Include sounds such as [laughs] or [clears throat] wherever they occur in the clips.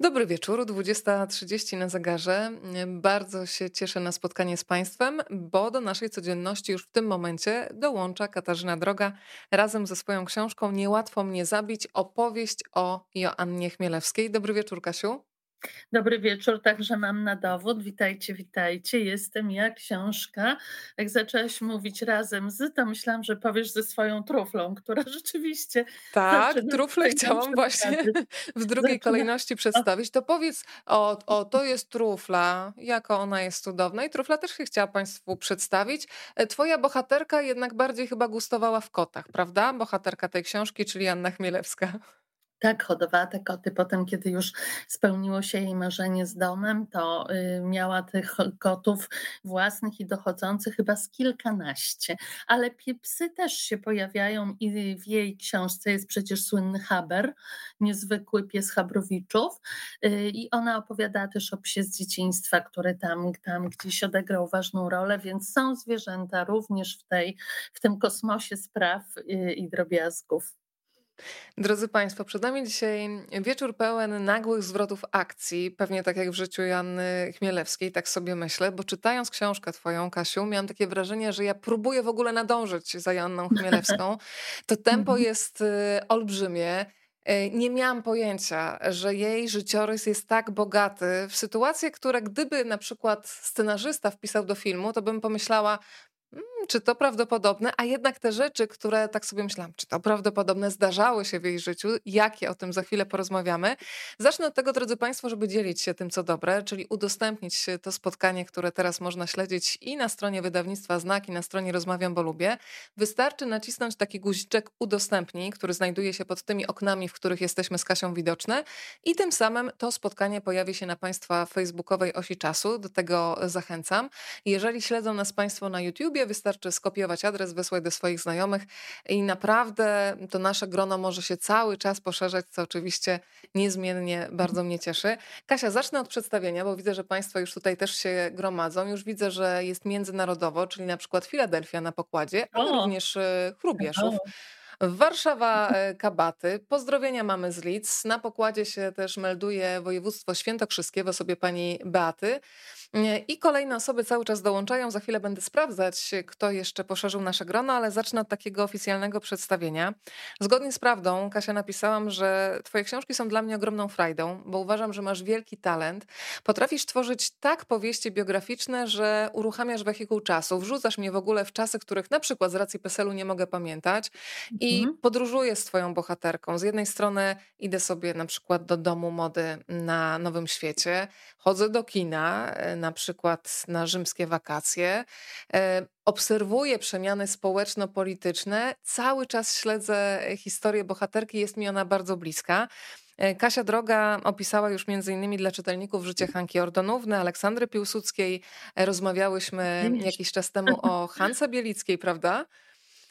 Dobry wieczór, 20.30 na zegarze. Bardzo się cieszę na spotkanie z Państwem, bo do naszej codzienności już w tym momencie dołącza Katarzyna Droga razem ze swoją książką Niełatwo mnie zabić opowieść o Joannie Chmielewskiej. Dobry wieczór, Kasiu. Dobry wieczór, także mam na dowód. Witajcie, witajcie. Jestem ja, książka. Jak zaczęłaś mówić razem z, to myślałam, że powiesz ze swoją truflą, która [laughs] rzeczywiście. Tak, truflę chciałam właśnie w drugiej zaczyna... kolejności przedstawić. To powiedz, o, o, to jest trufla, jako ona jest cudowna. I trufla też się chciała Państwu przedstawić. E, twoja bohaterka jednak bardziej chyba gustowała w kotach, prawda? Bohaterka tej książki, czyli Anna Chmielewska. Tak, hodowała te koty. Potem, kiedy już spełniło się jej marzenie z domem, to y, miała tych kotów własnych i dochodzących chyba z kilkanaście. Ale psy też się pojawiają i w jej książce jest przecież słynny Haber, niezwykły pies Habrowiczów. Y, I ona opowiadała też o psie z dzieciństwa, który tam, tam gdzieś odegrał ważną rolę, więc są zwierzęta również w, tej, w tym kosmosie spraw y, i drobiazgów. Drodzy Państwo, przed nami dzisiaj wieczór pełen nagłych zwrotów akcji, pewnie tak jak w życiu Janny Chmielewskiej, tak sobie myślę, bo czytając książkę Twoją, Kasiu, miałam takie wrażenie, że ja próbuję w ogóle nadążyć za Janną [laughs] Chmielewską. To tempo mhm. jest y, olbrzymie. Y, nie miałam pojęcia, że jej życiorys jest tak bogaty w sytuacje, które gdyby na przykład scenarzysta wpisał do filmu, to bym pomyślała, Mm, czy to prawdopodobne? A jednak te rzeczy, które tak sobie myślałam, czy to prawdopodobne, zdarzały się w jej życiu, jakie o tym za chwilę porozmawiamy. Zacznę od tego, drodzy Państwo, żeby dzielić się tym, co dobre, czyli udostępnić to spotkanie, które teraz można śledzić i na stronie wydawnictwa Znak, i na stronie Rozmawiam, bo lubię. Wystarczy nacisnąć taki guziczek udostępnij, który znajduje się pod tymi oknami, w których jesteśmy z Kasią widoczne i tym samym to spotkanie pojawi się na Państwa facebookowej osi czasu. Do tego zachęcam. Jeżeli śledzą nas Państwo na YouTubie, wystarczy skopiować adres, wysłać do swoich znajomych i naprawdę to nasze grono może się cały czas poszerzać, co oczywiście niezmiennie bardzo mnie cieszy. Kasia, zacznę od przedstawienia, bo widzę, że Państwo już tutaj też się gromadzą. Już widzę, że jest międzynarodowo, czyli na przykład Filadelfia na pokładzie, ale o. również y, Chrubieszów. Warszawa [laughs] e, Kabaty. Pozdrowienia mamy z Lidz. Na pokładzie się też melduje województwo świętokrzyskie w osobie pani Beaty. I kolejne osoby cały czas dołączają. Za chwilę będę sprawdzać, kto jeszcze poszerzył nasze grono, ale zacznę od takiego oficjalnego przedstawienia. Zgodnie z prawdą, Kasia, napisałam, że Twoje książki są dla mnie ogromną frajdą, bo uważam, że masz wielki talent. Potrafisz tworzyć tak powieści biograficzne, że uruchamiasz wehikuł czasu. Wrzucasz mnie w ogóle w czasy, których na przykład z racji PESEL-u nie mogę pamiętać i mhm. podróżuję z Twoją bohaterką. Z jednej strony idę sobie na przykład do domu mody na Nowym Świecie, chodzę do kina, na przykład na rzymskie wakacje, e, obserwuję przemiany społeczno-polityczne, cały czas śledzę historię bohaterki, jest mi ona bardzo bliska. E, Kasia Droga opisała już między innymi dla czytelników życie Hanki Ordonówny, Aleksandry Piłsudskiej. E, rozmawiałyśmy jakiś czas temu o Hance Bielickiej, prawda?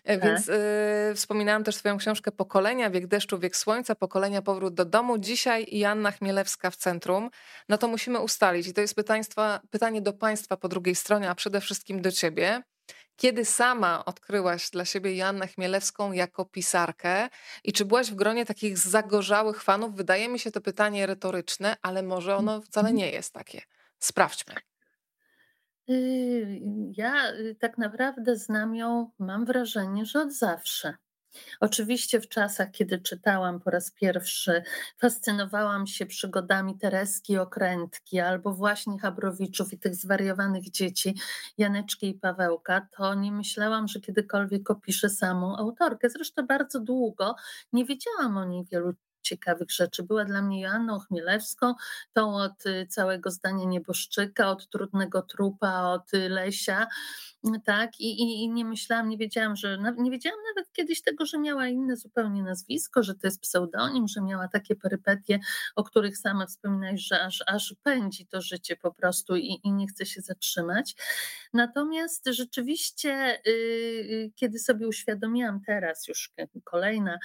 E, tak. Więc y, wspominałam też swoją książkę Pokolenia, Wiek deszczu, Wiek słońca, Pokolenia, Powrót do domu. Dzisiaj Janna Chmielewska w centrum. No to musimy ustalić i to jest pytaństwa, pytanie do Państwa po drugiej stronie, a przede wszystkim do Ciebie. Kiedy sama odkryłaś dla siebie Joannę Chmielewską jako pisarkę i czy byłaś w gronie takich zagorzałych fanów? Wydaje mi się to pytanie retoryczne, ale może ono wcale nie jest takie. Sprawdźmy. Y, ja y, tak naprawdę znam ją, mam wrażenie, że od zawsze. Oczywiście w czasach, kiedy czytałam po raz pierwszy, fascynowałam się przygodami Tereski Okrętki albo właśnie Habrowiczów i tych zwariowanych dzieci Janeczki i Pawełka, to nie myślałam, że kiedykolwiek opiszę samą autorkę. Zresztą bardzo długo nie wiedziałam o niej wielu ciekawych rzeczy. Była dla mnie Joanną Chmielewską, tą od y, całego zdania nieboszczyka, od trudnego trupa, od y, Lesia, tak, i, i, i, nie myślałam, nie wiedziałam, że, nie wiedziałam nawet kiedyś tego, że miała inne zupełnie nazwisko, że to jest pseudonim, że miała takie perypetie, o których sama wspominałeś, że aż, aż pędzi to życie po prostu i, i nie chce się zatrzymać. Natomiast rzeczywiście, yy, kiedy sobie uświadomiłam teraz już kolejna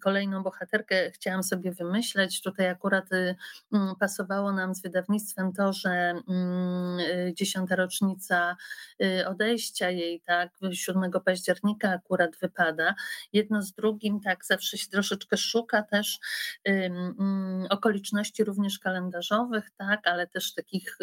kolejną bohaterkę chciałam sobie wymyśleć. Tutaj akurat y, mm, pasowało nam z wydawnictwem to, że mm, dziesiąta rocznica odejścia jej, tak, 7 października akurat wypada. Jedno z drugim, tak, zawsze się troszeczkę szuka też mm, okoliczności również kalendarzowych, tak, ale też takich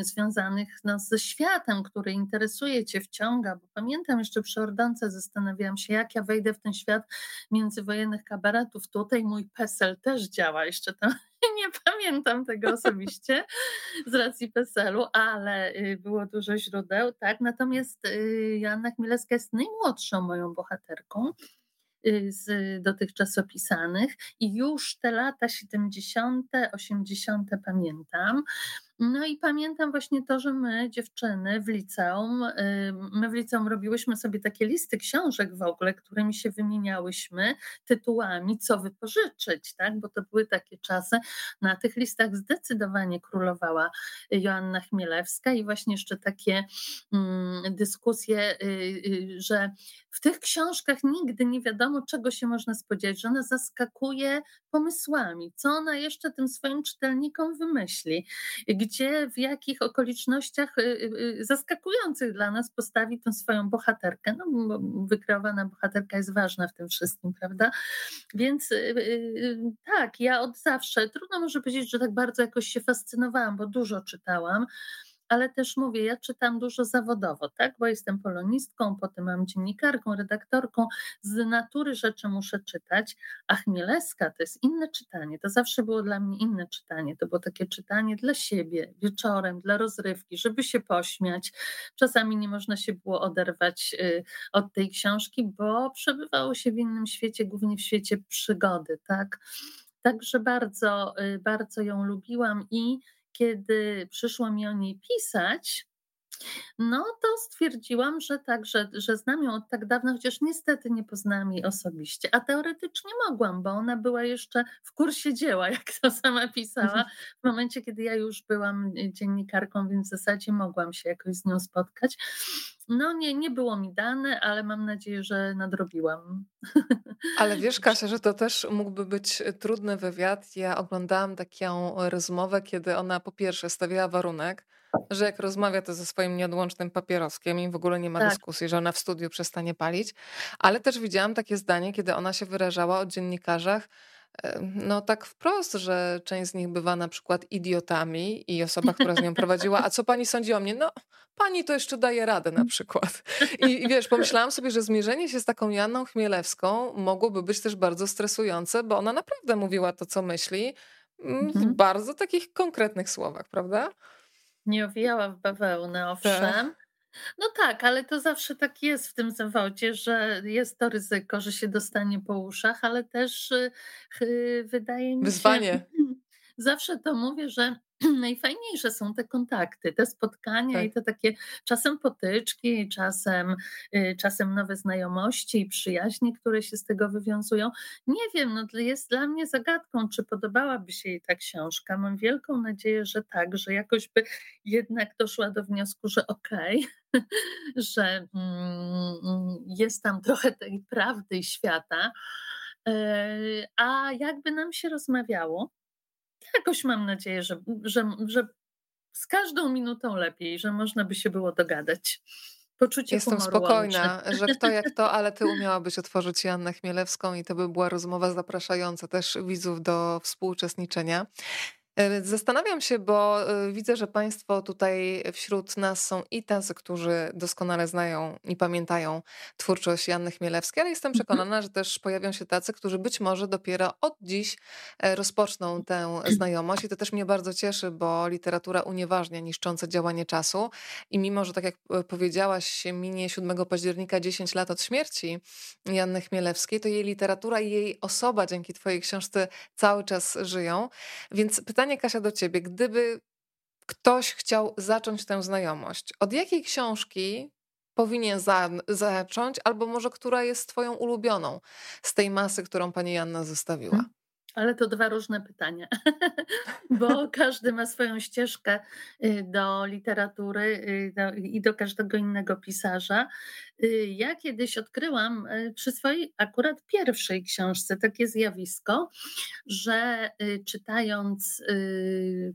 związanych no, ze światem, który interesuje cię, wciąga, bo pamiętam jeszcze przy Ordance zastanawiałam się, jak ja wejdę w ten świat międzywojennych kabaretów. Tutaj mój PESEL też działa, jeszcze tam [laughs] nie pamiętam tego osobiście z racji PESEL-u, ale y, było dużo źródeł, tak. Natomiast y, Joanna Chmielewska jest najmłodszą moją bohaterką y, z dotychczas opisanych i już te lata 70., 80. pamiętam. No i pamiętam właśnie to, że my, dziewczyny w liceum, my w liceum robiłyśmy sobie takie listy książek w ogóle, którymi się wymieniałyśmy tytułami, co wypożyczyć, tak? Bo to były takie czasy. Na tych listach zdecydowanie królowała Joanna Chmielewska i właśnie jeszcze takie mm, dyskusje, y, y, że w tych książkach nigdy nie wiadomo, czego się można spodziewać, że ona zaskakuje pomysłami, co ona jeszcze tym swoim czytelnikom wymyśli, gdzie, w jakich okolicznościach y, y, y, zaskakujących dla nas postawi tą swoją bohaterkę. No, wykreowana bohaterka jest ważna w tym wszystkim, prawda? Więc tak, ja od zawsze, trudno może powiedzieć, że tak bardzo jakoś się fascynowałam, bo dużo czytałam ale też mówię, ja czytam dużo zawodowo, tak, bo jestem polonistką, potem mam dziennikarką, redaktorką, z natury rzeczy muszę czytać, a Chmielewska to jest inne czytanie, to zawsze było dla mnie inne czytanie, to było takie czytanie dla siebie, wieczorem, dla rozrywki, żeby się pośmiać, czasami nie można się było oderwać y, od tej książki, bo przebywało się w innym świecie, głównie w świecie przygody, tak, Także bardzo, y, bardzo ją lubiłam i kiedy przyszło mi o niej pisać, no to stwierdziłam, że tak, że, że znam ją od tak dawna, chociaż niestety nie poznałam jej osobiście, a teoretycznie mogłam, bo ona była jeszcze w kursie dzieła, [laughs] jak to sama pisała, [laughs] w momencie, kiedy ja już byłam dziennikarką, więc w zasadzie mogłam się jakoś z nią spotkać. No nie, nie było mi dane, ale mam nadzieję, że nadrobiłam. Ale wiesz, [laughs] Kasia, że to też mógłby być trudny wywiad. Ja oglądałam taką rozmowę, kiedy ona po pierwsze stawiała warunek, że jak rozmawia to ze swoim nieodłącznym papieroskiem i w ogóle nie ma tak. dyskusji, że ona w studiu przestanie palić, ale też widziałam takie zdanie, kiedy ona się wyrażała o dziennikarzach, no tak wprost, że część z nich bywa na przykład idiotami i osoba, która z nią [laughs] prowadziła, a co pani sądzi o mnie? No, pani to jeszcze daje radę na przykład. I, i wiesz, pomyślałam sobie, że zmierzenie się z taką Janną Chmielewską mogłoby być też bardzo stresujące, bo ona naprawdę mówiła to, co myśli mm, w mhm. bardzo takich konkretnych słowach, prawda? Nie owijała w bawełnę, tak. owszem. No tak, ale to zawsze tak jest w tym zawodzie, że jest to ryzyko, że się dostanie po uszach, ale też yy, wydaje mi się. Wyzwanie. Zawsze to mówię, że [clears throat] najfajniejsze są te kontakty, te spotkania tak. i te takie czasem potyczki, czasem, y, czasem nowe znajomości i przyjaźnie, które się z tego wywiązują. Nie wiem, no jest dla mnie zagadką, czy podobałaby się jej ta książka. Mam wielką nadzieję, że tak, że jakoś by jednak doszła do wniosku, że okej, okay, [laughs] że mm, jest tam trochę tej prawdy i świata. E, a jakby nam się rozmawiało, jakoś mam nadzieję, że, że, że z każdą minutą lepiej, że można by się było dogadać. Poczucie Jestem spokojna, łączy. że kto jak to, [laughs] ale ty umiałabyś otworzyć Jannę Chmielewską i to by była rozmowa zapraszająca też widzów do współuczestniczenia. E, zastanawiam się, bo e, widzę, że Państwo tutaj wśród nas są i tacy, którzy doskonale znają i pamiętają twórczość Janny Chmielewskiej, ale jestem mhm. przekonana, że też pojawią się tacy, którzy być może dopiero od dziś e, rozpoczną tę znajomość. I to też mnie bardzo cieszy, bo literatura unieważnia niszczące działanie czasu. I mimo, że tak jak powiedziałaś, minie 7 października 10 lat od śmierci Janny Chmielewskiej, to jej literatura i jej osoba dzięki Twojej książce cały czas żyją. Więc pytanie, pytanie, Kasia, do ciebie. Gdyby ktoś chciał zacząć tę znajomość, od jakiej książki powinien za, zacząć, albo może która jest twoją ulubioną z tej masy, którą pani Janna zostawiła? Ale to dwa różne pytania, [laughs] bo [laughs] każdy ma swoją ścieżkę y, do literatury y, i do każdego innego pisarza. Y, ja kiedyś odkryłam przy swojej akurat pierwszej książce takie zjawisko, że czytając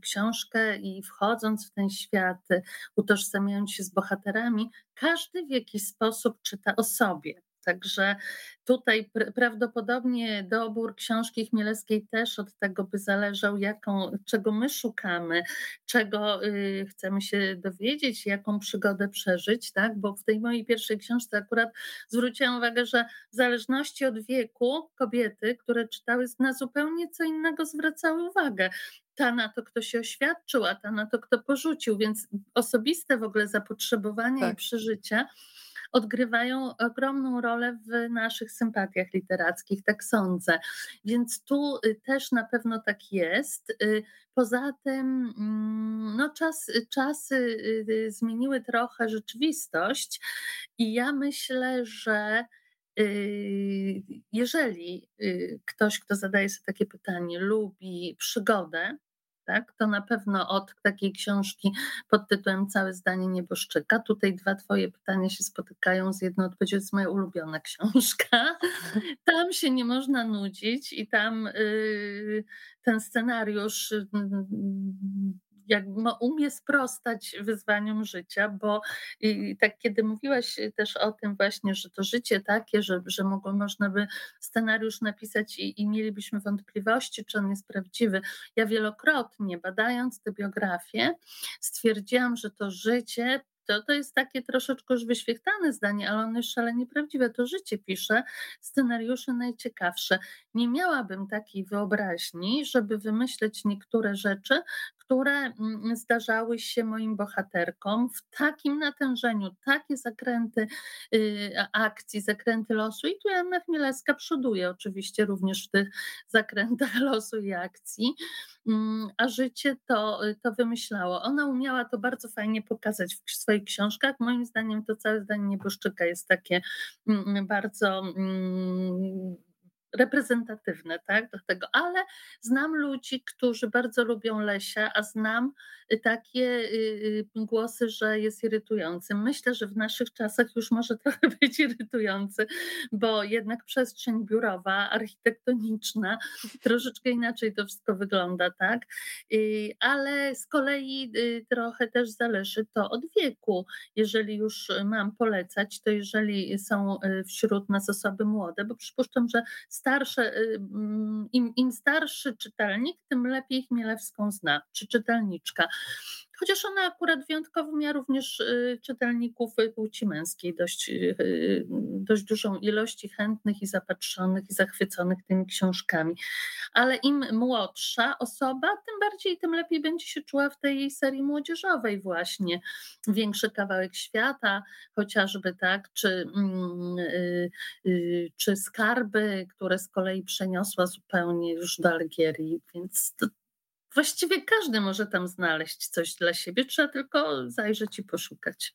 książkę i wchodząc w ten świat, utożsamiając się z bohaterami, każdy w jakiś sposób czyta o sobie. Także tutaj prawdopodobnie dobór książki Chmielewskiej też od tego by zależał, jaką, czego my szukamy, czego y, chcemy się dowiedzieć, jaką przygodę przeżyć, tak? Bo w tej mojej pierwszej książce akurat zwróciłam uwagę, że w zależności od wieku kobiety, które czytały, na zupełnie co innego zwracały uwagę ta na to, kto się oświadczył, a ta na to, kto porzucił, więc osobiste w ogóle zapotrzebowania tak. i przeżycia odgrywają ogromną rolę w naszych sympatiach literackich, tak sądzę. Więc tu y, też na pewno tak jest. Y, poza tym mm, no czas, czasy y, zmieniły trochę rzeczywistość i ja myślę, że jeżeli ktoś, kto zadaje sobie takie pytanie, lubi przygodę, tak? To na pewno od takiej książki pod tytułem Całe zdanie nieboszczyka. Tutaj dwa twoje pytania się spotykają z jedną odpowiedzią, jest moja ulubiona książka. [laughs] Tam się nie można nudzić i tam yy, ten scenariusz jak umie sprostać wyzwaniom życia, bo i tak kiedy mówiłaś też o tym właśnie, że to życie takie, że, że mogło, można by scenariusz napisać i, i mielibyśmy wątpliwości, czy on jest prawdziwy. Ja wielokrotnie badając tę biografię stwierdziłam, że to życie to, to jest takie troszeczkę już wyświetlane zdanie, ale ono jest szalenie prawdziwe. To życie pisze scenariusze najciekawsze. Nie miałabym takiej wyobraźni, żeby wymyśleć niektóre rzeczy, które mm, zdarzały się moim bohaterkom w takim natężeniu, takie zakręty y, akcji, zakręty losu. I tu Anna Chmielewska przoduje oczywiście również w tych [laughs] zakrętach losu i akcji. Mm, a życie to, to wymyślało. Ona umiała to bardzo fajnie pokazać w swoich książkach. Moim zdaniem to całe zdanie Nieboszczyka jest takie mm, bardzo reprezentatywne tak, do tego, ale znam ludzi, którzy bardzo lubią Lesia, a znam takie y, y, głosy, że jest irytujący. Myślę, że w naszych czasach już może [laughs] trochę być irytujący, bo jednak przestrzeń biurowa, architektoniczna, troszeczkę inaczej to wszystko wygląda, tak? Y, ale z kolei trochę też zależy to od wieku. Jeżeli już mam polecać, to jeżeli są wśród nas osoby młode, bo przypuszczam, że starsze, mm, im, im starszy czytelnik, tym lepiej Chmielewską zna, czy czytelniczka. Chociaż ona akurat wyjątkowo miała również y, czytelników płci męskiej, dość, y, y, dość dużą ilość chętnych i zapatrzonych i zachwyconych tymi książkami. Ale im młodsza osoba, tym bardziej, tym lepiej będzie się czuła w tej serii młodzieżowej właśnie. Większy kawałek świata, chociażby tak, czy, mm, czy skarby, które z kolei przeniosła zupełnie już do Algierii, więc to, właściwie każdy może tam znaleźć coś dla siebie, trzeba tylko zajrzeć i poszukać.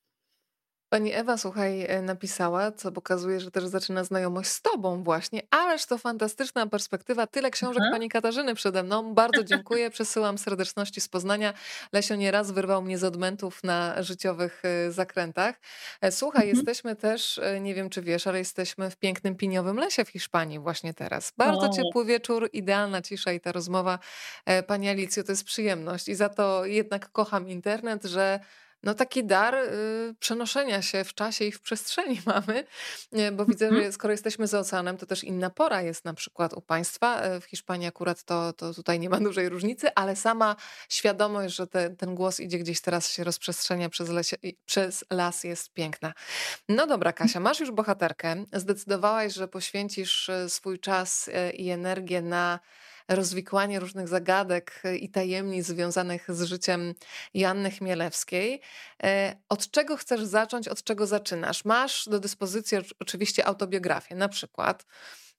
Pani Ewa, słuchaj, e, napisała, co pokazuje, że też zaczyna znajomość z tobą właśnie. Ależ to fantastyczna perspektywa. Tyle książek Aha. pani Katarzyny przede mną. Bardzo dziękuję. [laughs] Przesyłam serdeczności z Poznania. Lesio nieraz wyrwał mnie z odmentów na życiowych e, zakrętach. E, słuchaj, mhm. jesteśmy też, nie wiem czy wiesz, ale jesteśmy w pięknym piniowym lesie w Hiszpanii właśnie teraz. Bardzo o. ciepły wieczór, idealna cisza i ta rozmowa. Pani Alicjo, to jest przyjemność i za to jednak kocham internet, że no taki dar y, przenoszenia się w czasie i w przestrzeni [laughs] mamy, bo widzę, mhm. że skoro jesteśmy za oceanem, to też inna pora jest na przykład u Państwa. E, w Hiszpanii akurat to, to tutaj nie ma [laughs] dużej różnicy, ale sama świadomość, że te, ten głos idzie gdzieś teraz się rozprzestrzenia przez, lesie, przez las jest piękna. No dobra, Kasia, masz już bohaterkę. Zdecydowałaś, że poświęcisz e, swój czas e, i energię na rozwikłanie różnych zagadek e, i tajemnic związanych z życiem Janny Chmielewskiej. E, od czego chcesz zacząć, od czego zaczynasz? Masz do dyspozycji oczywiście autobiografię, na przykład.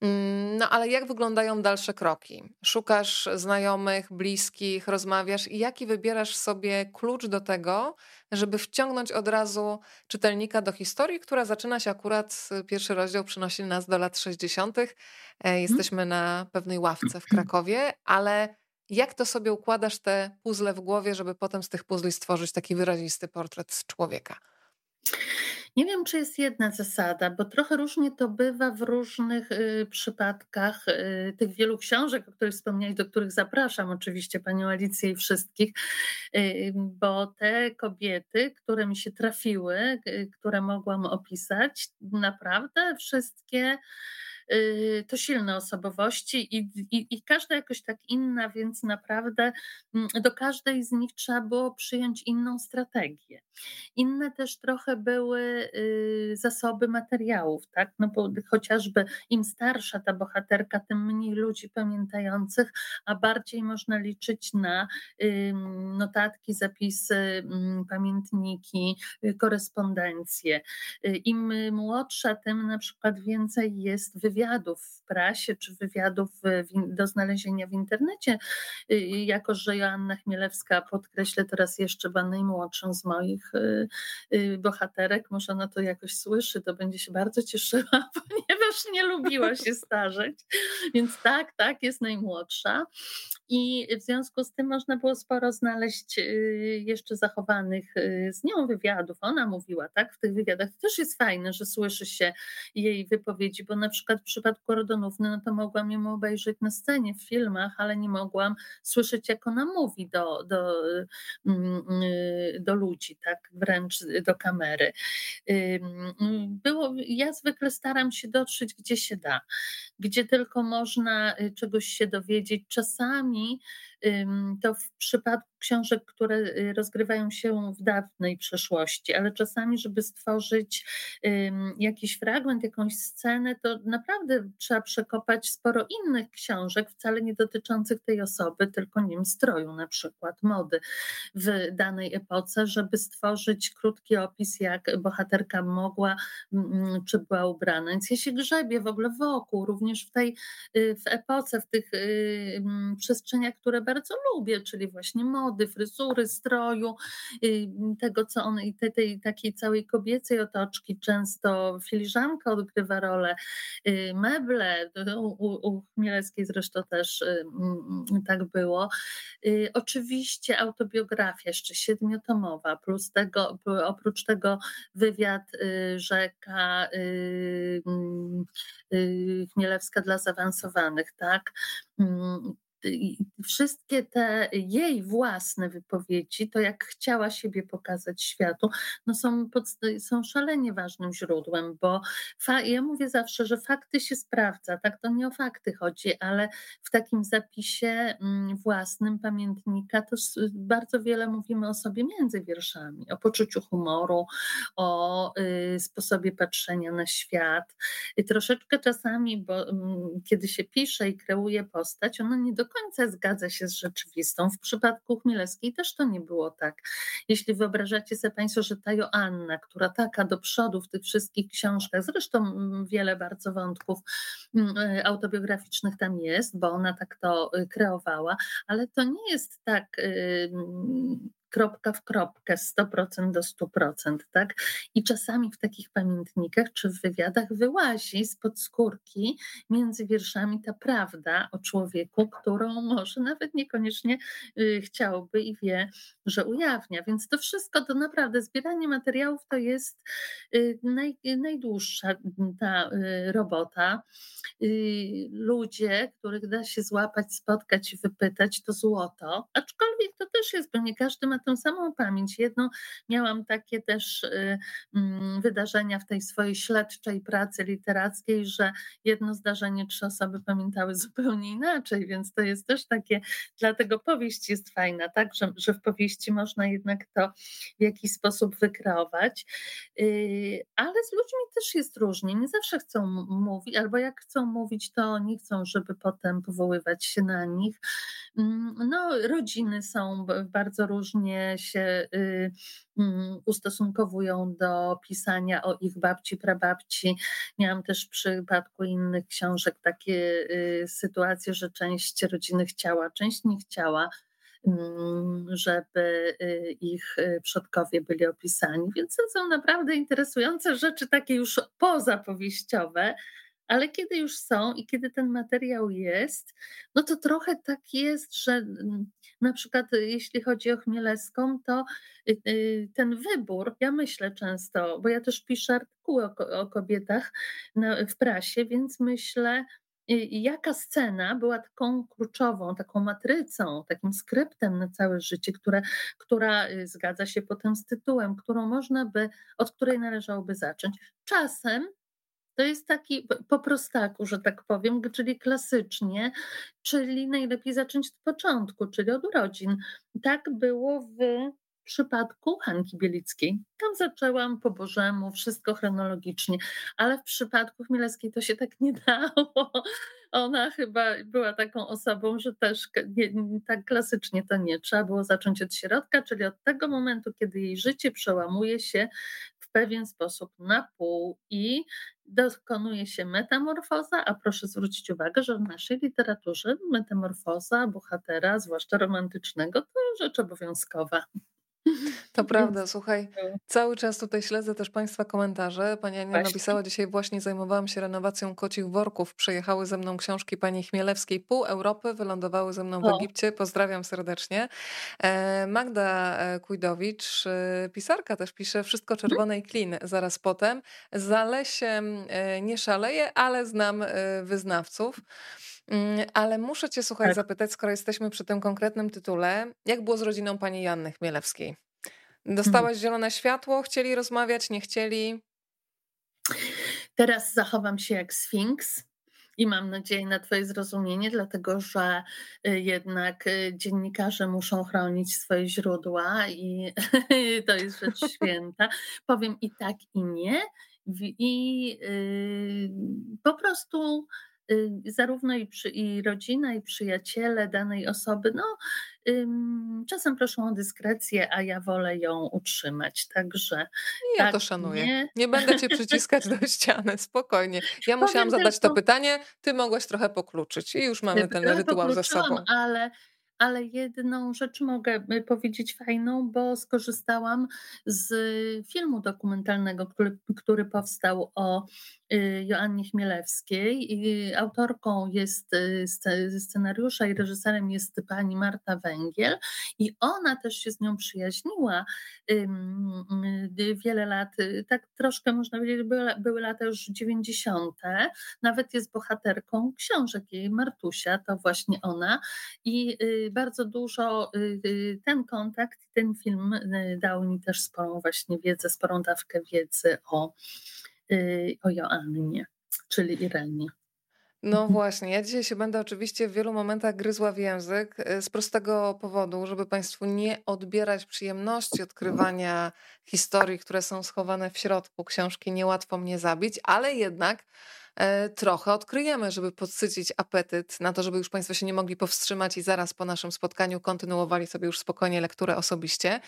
Mm, no ale jak wyglądają dalsze kroki? Szukasz znajomych, bliskich, rozmawiasz i jaki wybierasz sobie klucz do tego, żeby wciągnąć od razu czytelnika do historii, która zaczyna się akurat, y, pierwszy rozdział przynosi nas do lat 60. E, mhm. Jesteśmy na pewnej ławce w [clears throat] Krakowie, ale jak to sobie układasz te puzzle w głowie, żeby potem z tych puzli stworzyć taki wyrazisty portret człowieka? Nie wiem, czy jest jedna zasada, bo trochę różnie to bywa w różnych y, przypadkach y, tych wielu książek, o których wspomniałeś, do których zapraszam oczywiście panią Alicję i wszystkich, y, bo te kobiety, które mi się trafiły, y, które mogłam opisać, naprawdę wszystkie to silne osobowości i, i, i każda jakoś tak inna, więc naprawdę mm, do każdej z nich trzeba było przyjąć inną strategię. Inne też trochę były y, zasoby materiałów, tak? No bo chociażby im starsza ta bohaterka, tym mniej ludzi pamiętających, a bardziej można liczyć na notatki, zapisy, mm, pamiętniki, y, korespondencję. Im młodsza, tym na przykład więcej jest wywiadów wywiadów w prasie czy wywiadów do znalezienia w internecie. Y, jako, że Joanna Chmielewska, podkreślę teraz jeszcze, była najmłodszą z moich y, y, bohaterek, może ona to jakoś słyszy, to będzie się bardzo cieszyła, [laughs] ponieważ nie lubiła się starzeć. Więc tak, tak, jest najmłodsza. I w związku z tym można było sporo znaleźć jeszcze zachowanych z nią wywiadów. Ona mówiła, tak, w tych wywiadach. To też jest fajne, że słyszy się jej wypowiedzi, bo na przykład przypadku Rodonówny, no to mogłam ją obejrzeć na scenie, w filmach, ale nie mogłam słyszeć, jak ona mówi do, do, mm, do ludzi, tak wręcz do kamery. Było, ja zwykle staram się dotrzeć, gdzie się da, gdzie tylko można y, czegoś się dowiedzieć. Czasami to w przypadku książek, które y, rozgrywają się w dawnej przeszłości, ale czasami, żeby stworzyć jakiś fragment, jakąś scenę, to naprawdę trzeba przekopać sporo innych książek, wcale nie dotyczących tej osoby, tylko wiem, stroju na przykład, mody w danej epoce, żeby stworzyć krótki opis, jak bohaterka mogła, czy była ubrana. Więc ja się grzebię w ogóle wokół, również w tej y, w epoce, w tych y, przestrzeniach, które bardzo lubię, czyli właśnie mody, fryzury, stroju, tego co on i tej, tej takiej całej kobiecej otoczki, często filiżanka odgrywa rolę, y, meble, u, u Chmielewskiej zresztą też y, mm, tak było. Y, oczywiście autobiografia jeszcze siedmiotomowa, plus tego, oprócz tego wywiad rzeka mm, Chmielewska dla zaawansowanych, tak? Wszystkie te jej własne wypowiedzi, to jak chciała siebie pokazać światu, no są, pod, są szalenie ważnym źródłem, bo fa, ja mówię zawsze, że fakty się sprawdza, tak to nie o fakty chodzi, ale w takim zapisie mm, własnym pamiętnika to bardzo wiele mówimy o sobie między wierszami, o poczuciu humoru, o y, sposobie patrzenia na świat. I troszeczkę czasami, bo y, kiedy się pisze i kreuje postać, ona nie do końca zgadza się z rzeczywistą. W przypadku Chmielewskiej też to nie było tak. Jeśli wyobrażacie sobie Państwo, że ta Joanna, która taka do przodu w tych wszystkich książkach, zresztą mm, wiele bardzo wątków mm, e, autobiograficznych tam jest, bo ona tak to y, kreowała, ale to nie jest tak y, kropka w kropkę, 100% do 100%, tak? I czasami w takich pamiętnikach czy w wywiadach wyłazi spod skórki między wierszami ta prawda o człowieku, którą może nawet niekoniecznie y, chciałby i wie, że ujawnia. Więc to wszystko to naprawdę zbieranie materiałów to jest y, naj, najdłuższa ta y, robota. Ludzie, których da się złapać, spotkać i wypytać, to złoto. Aczkolwiek to też jest, bo nie każdy ma tą samą pamięć. Jedno miałam takie też y, mm, wydarzenia w tej swojej śledczej pracy literackiej, że jedno zdarzenie trzy osoby pamiętały zupełnie inaczej, więc to jest też takie, dlatego powieść jest fajna, tak, że, że w powieści można jednak to w jakiś sposób wykreować, y, ale z ludźmi też jest różnie, nie zawsze chcą mówić, albo jak chcą mówić, to nie chcą, żeby potem powoływać się na nich. Mm, no, rodziny są bardzo różnie się y, mm, ustosunkowują do pisania o ich babci, prababci. Miałam też w przypadku innych książek takie y, sytuacje, że część rodziny chciała, część nie chciała mm, żeby ich przodkowie byli opisani. Więc to są naprawdę interesujące rzeczy, takie już pozapowieściowe, ale kiedy już są i kiedy ten materiał jest, no to trochę tak jest, że mm, na przykład y, jeśli chodzi o Chmielewską, to y, y, ten wybór, ja myślę często, bo ja też piszę artykuły o, kobietach w prasie, więc myślę, jaka scena była taką kluczową, taką matrycą, takim skryptem na całe życie, które, która zgadza się potem z tytułem, którą można by, od której należałoby zacząć. Czasem to jest taki po prostaku, że tak powiem, czyli klasycznie, czyli najlepiej zacząć od początku, czyli od urodzin. Tak było w przypadku Hanki Bielickiej. Tam zaczęłam po Bożemu, wszystko chronologicznie, ale w przypadku Chmielewskiej to się tak nie dało. Ona chyba była taką osobą, że też nie, tak klasycznie to nie. Trzeba było zacząć od środka, czyli od tego momentu, kiedy jej życie przełamuje się pewien sposób na pół i dokonuje się metamorfoza, a proszę zwrócić uwagę, że w naszej literaturze metamorfoza bohatera, zwłaszcza romantycznego, to rzecz obowiązkowa. To prawda, słuchaj, cały czas tutaj śledzę też Państwa komentarze. Pani Ania napisała dzisiaj właśnie zajmowałam się renowacją kocich worków. Przyjechały ze mną książki pani Chmielewskiej. Pół Europy wylądowały ze mną w Egipcie. Pozdrawiam serdecznie. E, Magda e, Kujdowicz, e, pisarka też pisze Wszystko mhm. czerwone i klin. Zaraz potem. Za lesiem nie szaleję, ale znam wyznawców. Mm, ale muszę cię, słuchaj, tak. zapytać, skoro jesteśmy przy tym konkretnym tytule, jak było z rodziną pani Janny Chmielewskiej? Dostałaś hmm. zielone światło, chcieli rozmawiać, nie chcieli? Teraz zachowam się jak Sfinks i mam nadzieję na Twoje zrozumienie, dlatego że y, jednak y, dziennikarze muszą chronić swoje źródła i [laughs] to jest rzecz [laughs] święta. Powiem i tak, i nie. I yy, po prostu Y, zarówno i, przy, i rodzina, i przyjaciele danej osoby, no ym, czasem proszą o dyskrecję, a ja wolę ją utrzymać. Także. Ja tak, to szanuję. Nie... nie będę cię przyciskać do ściany, spokojnie. Ja musiałam zadać to pytanie, ty mogłaś trochę pokluczyć i już mamy ten rytuał za sobą. Ale ale jedną rzecz mogę y, powiedzieć fajną, bo skorzystałam z filmu dokumentalnego, który, który powstał o y, Joannie Chmielewskiej. Autorką jest y, scenariusza i reżyserem jest pani Marta Węgiel i ona też się z nią przyjaźniła wiele lat, tak troszkę można powiedzieć, były lata już 90. Nawet jest bohaterką książek jej Martusia, to właśnie ona i bardzo dużo y, y, ten kontakt, ten film y, dał mi też sporą właśnie wiedzę, sporą dawkę wiedzy o, o Joannie, czyli Irenie. No mhm. właśnie, ja dzisiaj się będę oczywiście w wielu momentach gryzła w język z prostego powodu, żeby Państwu nie odbierać przyjemności odkrywania historii, które są schowane w środku książki Niełatwo mnie zabić, ale jednak trochę odkryjemy, żeby podsycić apetyt na to, żeby już Państwo się nie mogli powstrzymać i zaraz po naszym spotkaniu kontynuowali sobie już spokojnie lekturę osobiście.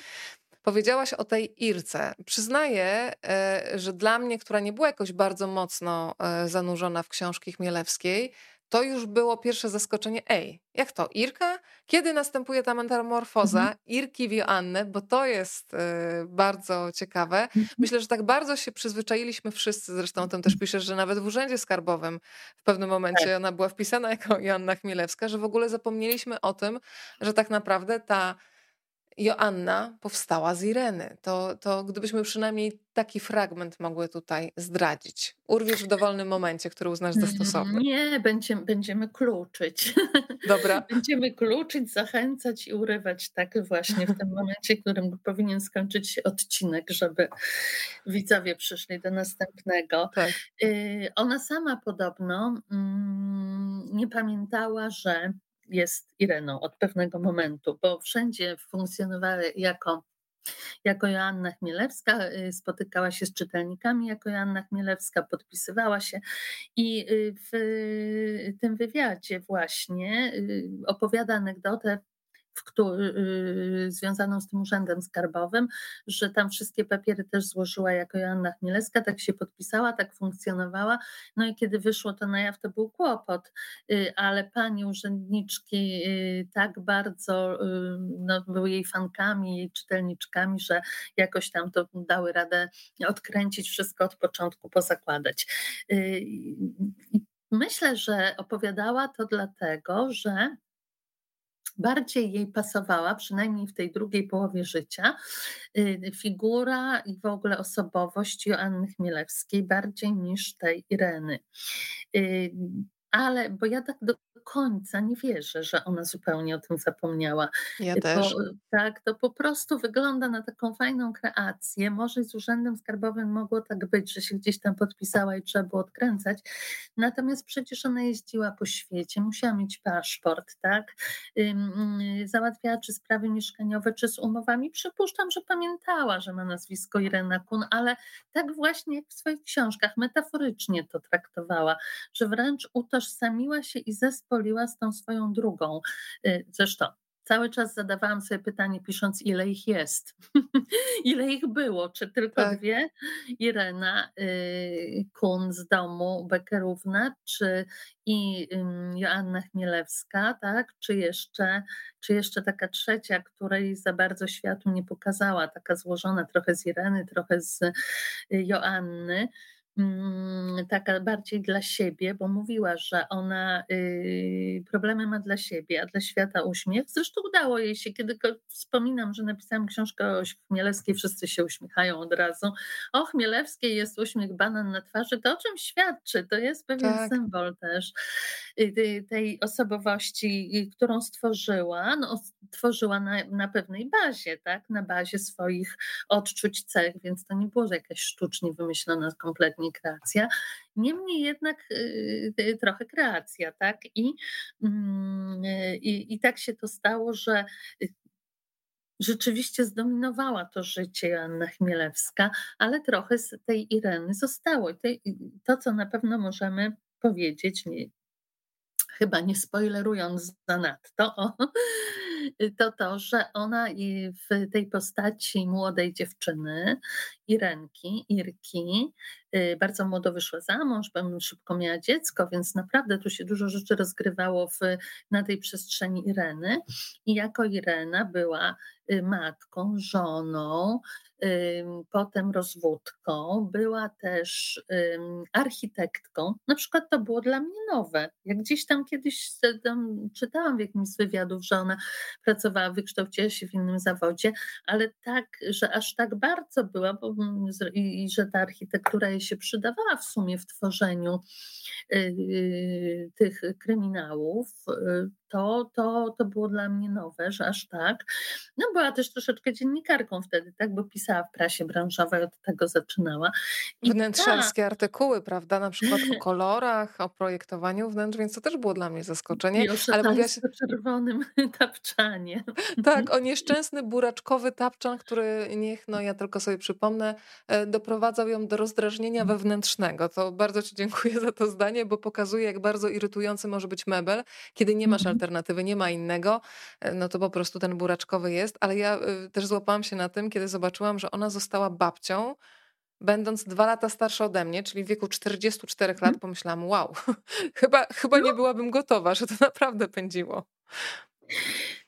Powiedziałaś o tej Irce. Przyznaję, e, że dla mnie, która nie była jakoś bardzo mocno e, zanurzona w książki Chmielewskiej, to już było pierwsze zaskoczenie. Ej, jak to? Irka? Kiedy następuje ta metamorfoza mhm. Irki w Joannę? Bo to jest y, bardzo ciekawe. Mhm. Myślę, że tak bardzo się przyzwyczailiśmy wszyscy, zresztą o tym też piszesz, że nawet w Urzędzie Skarbowym w pewnym momencie tak. ona była wpisana jako Joanna Chmielewska, że w ogóle zapomnieliśmy o tym, że tak naprawdę ta Joanna powstała z Ireny. To, to gdybyśmy przynajmniej taki fragment mogły tutaj zdradzić. Urwiesz w dowolnym momencie, który uznasz za stosowny. Nie, będziemy, będziemy kluczyć. [laughs] Dobra. Będziemy kluczyć, zachęcać i urywać tak właśnie w tym [laughs] momencie, w którym powinien skończyć się odcinek, żeby widzowie przyszli do następnego. Tak. Y, ona sama podobno mm, nie pamiętała, że jest Ireną od pewnego momentu, bo wszędzie funkcjonowała jako jako Joanna Chmielewska, y, spotykała się z czytelnikami jako Joanna Chmielewska, podpisywała się i y, w tym wywiadzie właśnie y, opowiada anegdotę w, yy, związaną z tym urzędem skarbowym, że tam wszystkie papiery też złożyła jako Joanna Chmielewska, tak się podpisała, tak funkcjonowała. No i kiedy wyszło to na jaw, to był kłopot, yy, ale pani urzędniczki yy, tak bardzo y, no, były jej fankami, jej czytelniczkami, że jakoś tam to dały radę odkręcić wszystko od początku, pozakładać. Y, myślę, że opowiadała to dlatego, że bardziej jej pasowała, przynajmniej w tej drugiej połowie życia, y, figura i w ogóle osobowość Joanny Chmielewskiej bardziej niż tej Ireny. Y, ale, bo ja tak do końca nie wierzę, że ona zupełnie o tym zapomniała. Ja też. tak, to po prostu wygląda na taką fajną kreację. Może z Urzędem Skarbowym mogło tak być, że się gdzieś tam podpisała i trzeba było odkręcać. Natomiast przecież ona jeździła po świecie, musiała mieć paszport, tak? Załatwiała czy sprawy mieszkaniowe, czy z umowami. Przypuszczam, że pamiętała, że ma nazwisko Irena Kun, ale tak właśnie jak w swoich książkach metaforycznie to traktowała, że wręcz utożsamiła się i zespołowała zespoliła z tą swoją drugą. Y, zresztą cały czas zadawałam sobie pytanie, pisząc, ile ich jest, [laughs] ile ich było, czy tylko tak. dwie? Irena y, Kun z domu Bekerówna, czy i y, Joanna Chmielewska, tak? czy, jeszcze, czy jeszcze taka trzecia, której za bardzo światu nie pokazała, taka złożona trochę z Ireny, trochę z y, Joanny. Mm, taka bardziej dla siebie, bo mówiła, że ona y, problemy ma dla siebie, a dla świata uśmiech. Zresztą udało jej się, kiedy wspominam, że napisałam książkę o Chmielewskiej, wszyscy się uśmiechają od razu. O Chmielewskiej jest uśmiech banan na twarzy, to o czym świadczy? To jest pewien tak. symbol też y, tej osobowości, y, którą stworzyła. No, tworzyła na, na pewnej bazie, tak? na bazie swoich odczuć, cech, więc to nie było jakaś sztucznie wymyślona kompletnie kreacja. Niemniej jednak y, y, trochę kreacja, tak? I, mm, i, tak się to stało, że rzeczywiście zdominowała to życie Joanna Chmielewska, ale trochę z tej Ireny zostało. to, co na pewno możemy powiedzieć, nie, chyba nie spoilerując zanadto, o, [laughs] to to, że ona w tej postaci młodej dziewczyny, Irenki, Irki, y, bardzo młodo wyszła za mąż, szybko miała dziecko, więc naprawdę tu się dużo rzeczy rozgrywało w, na tej przestrzeni Ireny. I jako Irena była y, matką, żoną, potem rozwódką, była też architektką. Na przykład to było dla mnie nowe. Jak gdzieś tam kiedyś czytałam w jakimś z wywiadów, że ona pracowała, wykształciła się w innym zawodzie, ale tak, że aż tak bardzo była bo, i, i że ta architektura jej się przydawała w sumie w tworzeniu y, y, tych kryminałów, y, to, to, to było dla mnie nowe, że aż tak. No była też troszeczkę dziennikarką wtedy, tak, bo pisała w prasie branżowej, od tego zaczynała. I Wnętrzarskie tak. artykuły, prawda, na przykład o kolorach, o projektowaniu wnętrz, więc to też było dla mnie zaskoczenie. I o ale mówiłaś... czerwonym [laughs] tapczanie. Tak, o nieszczęsny buraczkowy tapczan, który niech, no ja tylko sobie przypomnę, e, doprowadzał ją do rozdrażnienia wewnętrznego. To bardzo Ci dziękuję za to zdanie, bo pokazuje, jak bardzo irytujący może być mebel, kiedy nie masz mhm alternatywy, nie ma innego, e, no to po prostu ten buraczkowy jest. Ale ja e, też złapałam się na tym, kiedy zobaczyłam, że ona została babcią, będąc dwa lata starsza ode mnie, czyli w wieku 44 lat, mhm. pomyślałam, wow, [laughs] chyba, chyba nie no. byłabym gotowa, że to [laughs] naprawdę pędziło.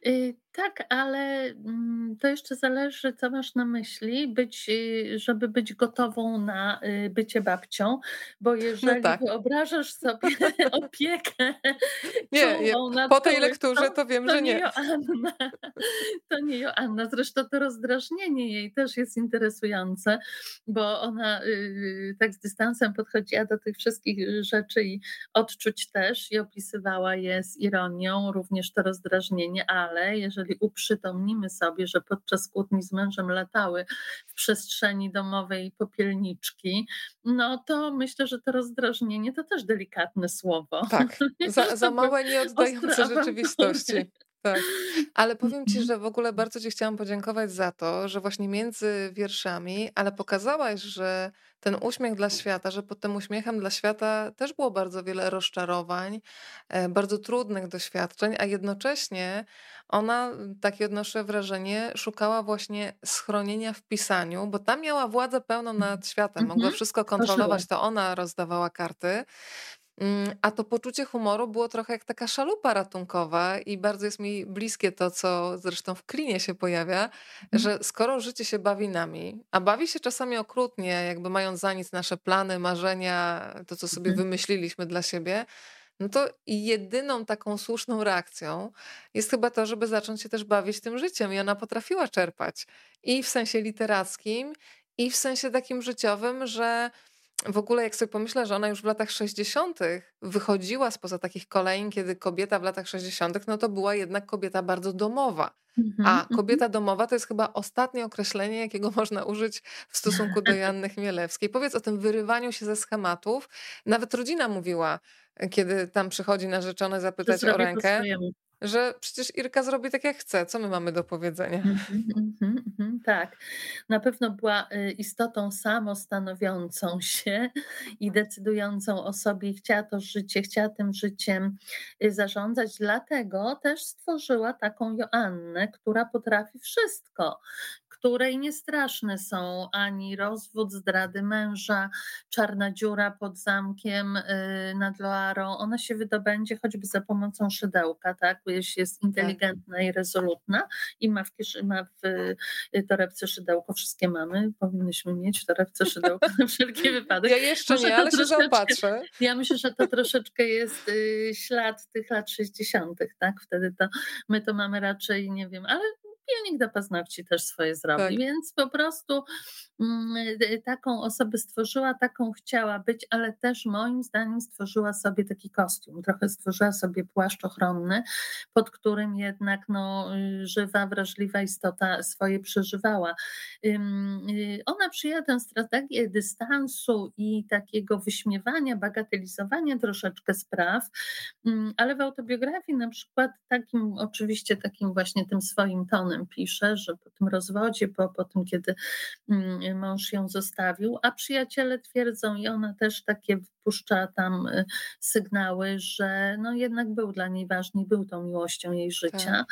Y, tak, ale mm, to jeszcze zależy, co masz na myśli, być, y, żeby być gotową na y, bycie babcią, bo no jeżeli tak. wyobrażasz sobie [laughs] opiekę nie, nie, po tej lekturze to wiem, to że nie. nie. Joanna, [laughs] to nie Joanna. Zresztą to rozdrażnienie jej też jest interesujące, bo ona tak z dystansem podchodziła do tych wszystkich rzeczy i odczuć też i opisywała je z ironią, również to rozdrażnienie, ale jeżeli jeżeli uprzytomnimy sobie, że podczas kłótni z mężem latały w przestrzeni domowej popielniczki, no to myślę, że to rozdrażnienie to też delikatne słowo. Tak, [laughs] za, za małe, nieoddające rzeczywistości. Tak. Ale powiem ci, że w ogóle bardzo ci chciałam podziękować za to, że właśnie między wierszami, ale pokazałaś, że ten uśmiech dla świata, że pod tym uśmiechem dla świata też było bardzo wiele rozczarowań, e, bardzo trudnych doświadczeń, a jednocześnie ona, takie odnoszę wrażenie, szukała właśnie schronienia w pisaniu, bo tam miała władzę pełną nad światem, mogła Mhm. wszystko kontrolować, to ona rozdawała karty. Mm, a to poczucie humoru było trochę jak taka szalupa ratunkowa i bardzo jest mi bliskie to, co zresztą w klinie się pojawia, Mhm. że skoro życie się bawi nami, a bawi się czasami okrutnie, jakby mając za nic nasze plany, marzenia, to co sobie Mhm. wymyśliliśmy dla siebie, no to jedyną taką słuszną reakcją jest chyba to, żeby zacząć się też bawić tym życiem. I ona potrafiła czerpać i w sensie literackim, i w sensie takim życiowym, że w ogóle jak sobie pomyślę, że ona już w latach 60. wychodziła spoza takich kolejn, kiedy kobieta w latach 60., no to była jednak kobieta bardzo domowa. Mhm, A mhm. kobieta domowa to jest chyba ostatnie określenie, jakiego [laughs] można użyć w stosunku do Joanny Chmielewskiej. Powiedz o tym wyrywaniu się ze schematów. Nawet rodzina mówiła, kiedy tam przychodzi narzeczony zapytać o rękę. Że przecież Irka zrobi tak jak chce. Co my mamy do powiedzenia? Mhm, mhm, mhm, tak. Na pewno była y, istotą samostanowiącą się i decydującą o sobie chciała to życie, chciała tym życiem y, zarządzać. Dlatego też stworzyła taką Joannę, która potrafi wszystko, której nie straszne są ani rozwód, zdrady męża, czarna dziura pod zamkiem y, nad Loarą. Ona się wydobędzie choćby za pomocą szydełka, tak? Jeśli jest inteligentna i rezolutna i ma w, kieszy, ma w y, torebce szydełko, wszystkie mamy, powinnyśmy mieć w torebce szydełko na wszelki [laughs] wypadek. Ja jeszcze Może nie, ale się zaopatrzę. Ja myślę, że to troszeczkę jest y, ślad tych lat 60., tak? Wtedy to my to mamy raczej, nie wiem, ale pilnik do paznokci też swoje zrobi, Tak. więc po prostu mm, taką osobę stworzyła, taką chciała być, ale też moim zdaniem stworzyła sobie taki kostium, trochę stworzyła sobie płaszcz ochronny, pod którym jednak no, y, żywa, wrażliwa istota swoje przeżywała. Y, Ona przyjęła tę strategię dystansu i takiego wyśmiewania, bagatelizowania troszeczkę spraw, ale w autobiografii na przykład takim, oczywiście takim właśnie tym swoim tonem pisze, że po tym rozwodzie, po, po tym, kiedy ym, mąż ją zostawił, a przyjaciele twierdzą i ona też takie wpuszcza tam y, sygnały, że no jednak był dla niej ważny, i był tą miłością jej życia,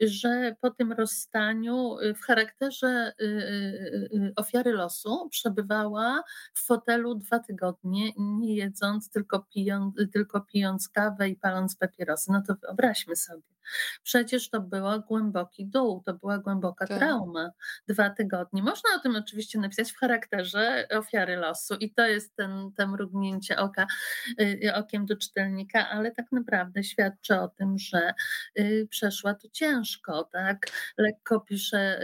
że po tym rozstaniu y, w charakterze y, ofiary losu przebywała w fotelu dwa tygodnie, nie jedząc, tylko pijąc, tylko pijąc kawę i paląc papierosy. No to wyobraźmy sobie. Przecież to był głęboki dół, to była głęboka Tak. trauma. Dwa tygodnie. Można o tym oczywiście napisać w charakterze ofiary losu i to jest ten, te mrugnięcie oka, y, okiem do czytelnika, ale tak naprawdę świadczy o tym, że y, przeszła to ciężko, tak? Lekko pisze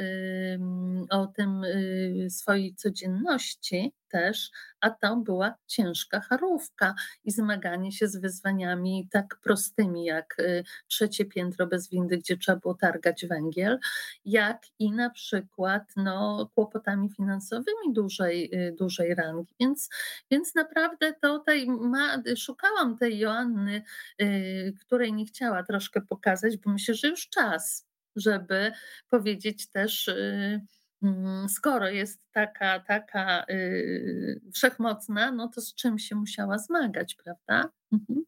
o tym y, swojej codzienności też, a to była ciężka charówka i zmaganie się z wyzwaniami tak prostymi jak y, trzecie piętro bez windy, gdzie trzeba było targać węgiel, jak i na przykład no, kłopotami finansowymi dużej, y, dużej rangi. Więc, więc naprawdę tutaj ma, szukałam tej Joanny, y, której nie chciała troszkę pokazać, bo myślę, że już czas, żeby powiedzieć też. Y, mm, Skoro jest taka, taka y, wszechmocna, no to z czym się musiała zmagać, prawda? Mhm.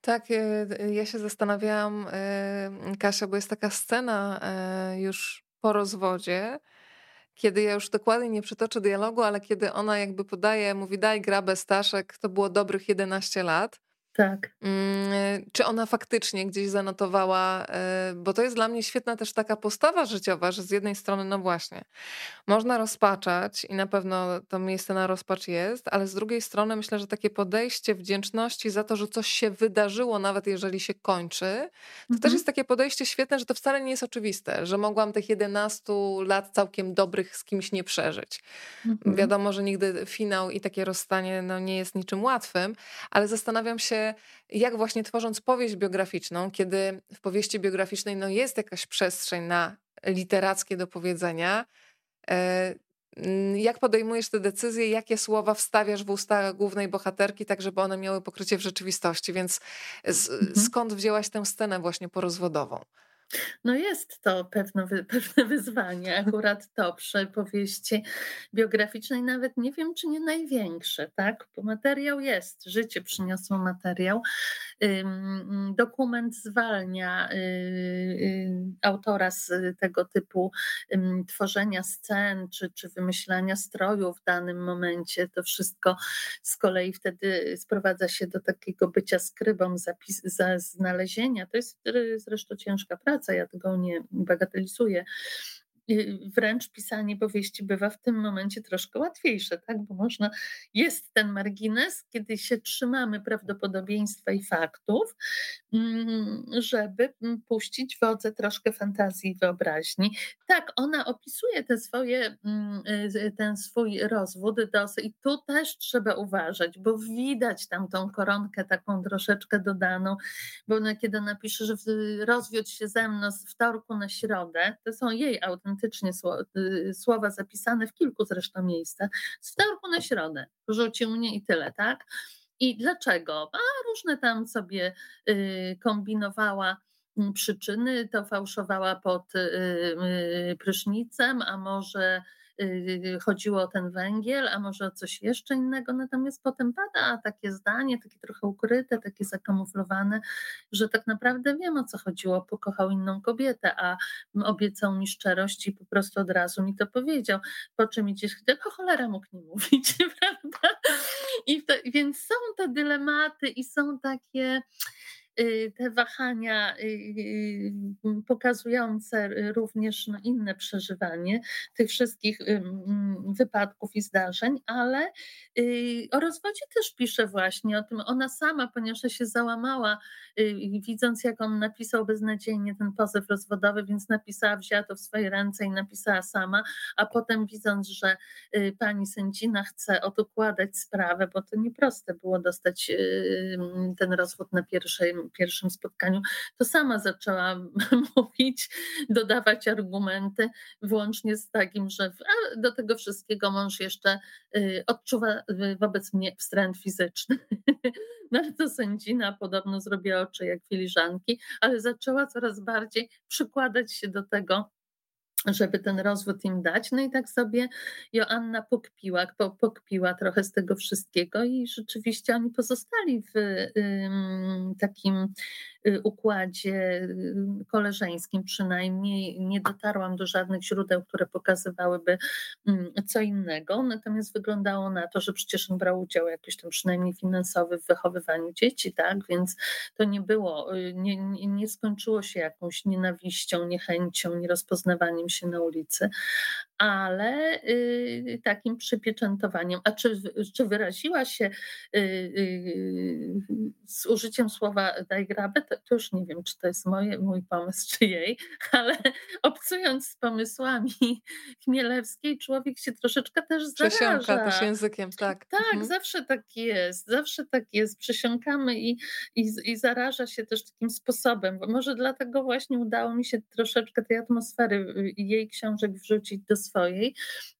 Tak, e, ja się zastanawiałam, e, Kasia, bo jest taka scena już po rozwodzie, kiedy ja już dokładnie nie przytoczę dialogu, ale kiedy ona jakby podaje, mówi daj grabę Staszek, to było dobrych 11 lat. Tak. Mm, Czy ona faktycznie gdzieś zanotowała, e, bo to jest dla mnie świetna też taka postawa życiowa, że z jednej strony, no właśnie, można rozpaczać i na pewno to miejsce na rozpacz jest, ale z drugiej strony myślę, że takie podejście wdzięczności za to, że coś się wydarzyło, nawet jeżeli się kończy, to też Mhm. jest takie podejście świetne, że to wcale nie jest oczywiste, że mogłam tych 11 lat całkiem dobrych z kimś nie przeżyć. Mhm. Wiadomo, że nigdy finał i takie rozstanie no, nie jest niczym łatwym, ale zastanawiam się, jak właśnie tworząc powieść biograficzną, kiedy w powieści biograficznej no, jest jakaś przestrzeń na literackie dopowiedzenia, e, jak podejmujesz te decyzje, jakie słowa wstawiasz w usta głównej bohaterki, tak żeby one miały pokrycie w rzeczywistości. Więc z, Mhm. skąd wzięłaś tę scenę właśnie porozwodową? No jest to pewne, [laughs] pewne wyzwanie. Akurat to przy powieści biograficznej nawet nie wiem, czy nie największe, tak? Bo materiał jest, życie przyniosło materiał. Dokument zwalnia y, y, autora z tego typu tworzenia scen czy, czy wymyślania stroju w danym momencie. To wszystko z kolei wtedy sprowadza się do takiego bycia skrybą, zapis, za znalezienia. To jest zresztą ciężka praca, ja tego nie bagatelizuję wręcz pisanie powieści bywa w tym momencie troszkę łatwiejsze, tak? bo można, jest ten margines, kiedy się trzymamy prawdopodobieństwa i faktów, mm, żeby mm, puścić wodze troszkę fantazji i wyobraźni. Tak, ona opisuje te swoje, mm, y, ten swój rozwód i tu też trzeba uważać, bo widać tam tą koronkę taką troszeczkę dodaną, bo ona kiedy napisze, że rozwiódł się ze mną z wtorku na środę, to są jej autentyczne autentycznie y, słowa zapisane w kilku zresztą miejscach. Z wtorku na środę rzucił mnie i tyle, tak? I dlaczego? A różne tam sobie y, kombinowała mm, przyczyny, to fałszowała pod y, prysznicem, a może chodziło o ten węgiel, a może o coś jeszcze innego. Natomiast potem pada takie zdanie, takie trochę ukryte, takie zakamuflowane, że tak naprawdę wiem o co chodziło. Pokochał inną kobietę, a obiecał mi szczerość i po prostu od razu mi to powiedział. Po czym idziesz, tylko cholera mógł nie mówić, [laughs] prawda? I to, więc są te dylematy i są takie Y, te wahania y, y, pokazujące również no, inne przeżywanie tych wszystkich wypadków i zdarzeń, ale o rozwodzie też pisze właśnie o tym. Ona sama, ponieważ się załamała, widząc jak on napisał beznadziejnie ten pozew rozwodowy, więc napisała, wzięła to w swoje ręce i napisała sama, a potem widząc, że pani sędzina chce odkładać sprawę, bo to nieproste było dostać ten rozwód na pierwszej pierwszym spotkaniu, to sama zaczęła [laughs] mówić, dodawać argumenty, włącznie z takim, że do tego wszystkiego mąż jeszcze y, odczuwa y, wobec mnie wstręt fizyczny. [laughs] No to sędzina podobno zrobiła oczy jak filiżanki, ale zaczęła coraz bardziej przykładać się do tego, żeby ten rozwód im dać. No i tak sobie Joanna pokpiła, pokpiła trochę z tego wszystkiego i rzeczywiście oni pozostali w takim Y, układzie y, koleżeńskim przynajmniej nie dotarłam do żadnych źródeł, które pokazywałyby co innego. Natomiast wyglądało na to, że przecież on brał udział jakiś tam przynajmniej finansowy w wychowywaniu dzieci, tak? Więc to nie było, y, nie, nie skończyło się jakąś nienawiścią, niechęcią, nierozpoznawaniem się na ulicy, ale takim przypieczętowaniem. A czy, czy wyraziła się z użyciem słowa daj grabę, to, to, już nie wiem, czy to jest moje, mój pomysł, czy jej, [laughs] ale obcując z pomysłami Chmielewskiej, człowiek się troszeczkę też zaraża. Przesiąka też językiem, tak. Tak, mhm. zawsze tak jest, zawsze tak jest. Przesiąkamy i, i, i zaraża się też takim sposobem, bo może dlatego właśnie udało mi się troszeczkę tej atmosfery y, jej książek wrzucić do swojej,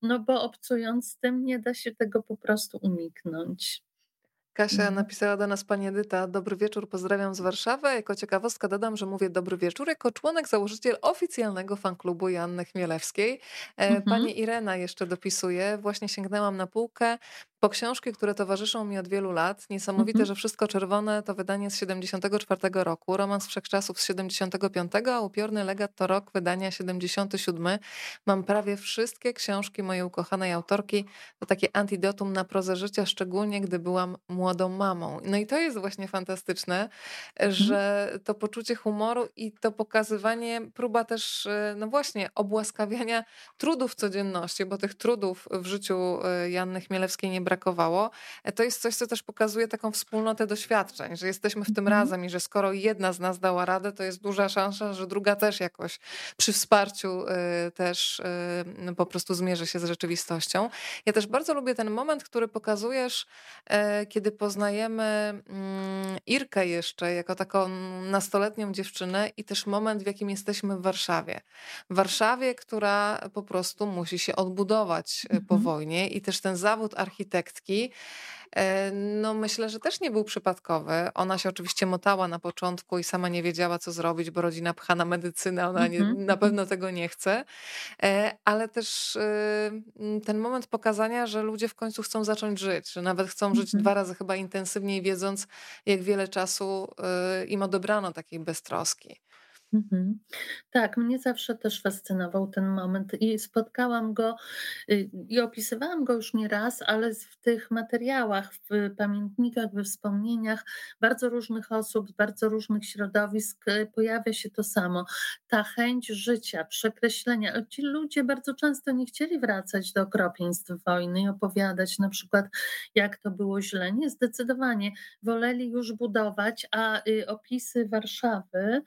no bo obcując z tym nie da się tego po prostu uniknąć. Kasia Mhm. napisała do nas pani Edyta, dobry wieczór, pozdrawiam z Warszawy. Jako ciekawostkę dodam, że mówię dobry wieczór jako członek, założyciel oficjalnego fanklubu Janny Chmielewskiej. E, Mhm. Pani Irena jeszcze dopisuje, właśnie sięgnęłam na półkę po książki, które towarzyszą mi od wielu lat. Niesamowite, Mhm. że Wszystko Czerwone to wydanie z 74 roku, Romans Wszechczasów z 75, a Upiorny Legat to rok wydania 77. Mam prawie wszystkie książki mojej ukochanej autorki. To takie antidotum na prozę życia, szczególnie gdy byłam młodą mamą. No i to jest właśnie fantastyczne, mhm. że to poczucie humoru i to pokazywanie, próba też, e, no właśnie, obłaskawiania trudów codzienności, bo tych trudów w życiu e, Janny Chmielewskiej nie brakowało. E, to jest coś, co też pokazuje taką wspólnotę doświadczeń, że jesteśmy w tym mhm. razem i że skoro jedna z nas dała radę, to jest duża szansa, że druga też jakoś przy wsparciu też no po prostu zmierzy się z rzeczywistością. Ja też bardzo lubię ten moment, który pokazujesz, kiedy poznajemy mm, Irkę jeszcze jako taką nastoletnią dziewczynę i też moment, w jakim jesteśmy w Warszawie. W Warszawie, która po prostu musi się odbudować e, po mhm. wojnie i też ten zawód architekta architektki. E, no myślę, że też nie był przypadkowy. Ona się oczywiście motała na początku i sama nie wiedziała, co zrobić, bo rodzina pcha na medycynę, ona nie, Mhm, na mhm. pewno tego nie chce. E, Ale też ten moment pokazania, że ludzie w końcu chcą zacząć żyć, że nawet chcą żyć Mhm. dwa razy chyba intensywniej, wiedząc, jak wiele czasu y, im odebrano takiej beztroski. Tak, mnie zawsze też fascynował ten moment i spotkałam go y, i opisywałam go już nie raz, ale w tych materiałach, w pamiętnikach, we wspomnieniach bardzo różnych osób, z bardzo różnych środowisk y, pojawia się to samo. Ta chęć życia, przekreślenia. Ci ludzie bardzo często nie chcieli wracać do okropieństw wojny i opowiadać na przykład, jak to było źle. Nie, zdecydowanie woleli już budować, a y, opisy Warszawy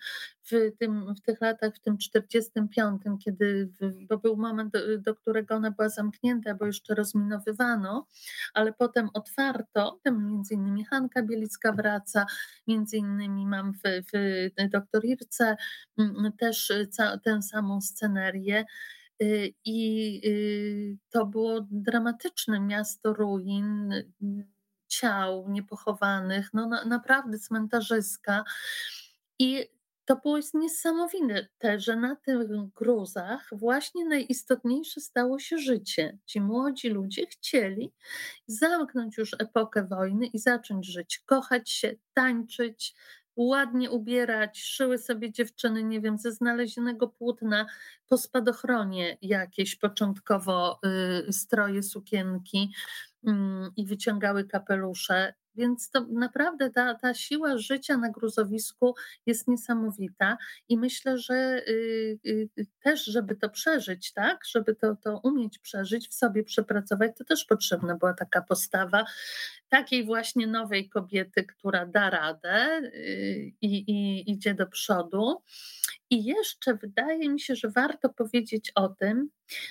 w tym w tych latach, w tym 45, kiedy bo był moment, do do którego ona była zamknięta, bo jeszcze rozminowywano, ale potem otwarto, między innymi Hanka Bielicka wraca, między innymi mam w w Doktor Irce, też ca tę samą scenerię. Y, I, y, to było dramatyczne miasto ruin, ciał niepochowanych, no na naprawdę cmentarzyska. I to było jest niesamowite, że na tych gruzach właśnie najistotniejsze stało się życie. Ci młodzi ludzie chcieli zamknąć już epokę wojny i zacząć żyć, kochać się, tańczyć, ładnie ubierać. Szyły sobie dziewczyny, nie wiem, ze znalezionego płótna po spadochronie jakieś początkowo y, stroje, sukienki mm, i wyciągały kapelusze. Więc to naprawdę ta, ta siła życia na gruzowisku jest niesamowita i myślę, że y, y, y, też, żeby to przeżyć, tak, żeby to, to umieć przeżyć, w sobie przepracować, to też potrzebna była taka postawa takiej właśnie nowej kobiety, która da radę y, i, i idzie do przodu. I jeszcze wydaje mi się, że warto powiedzieć o tym,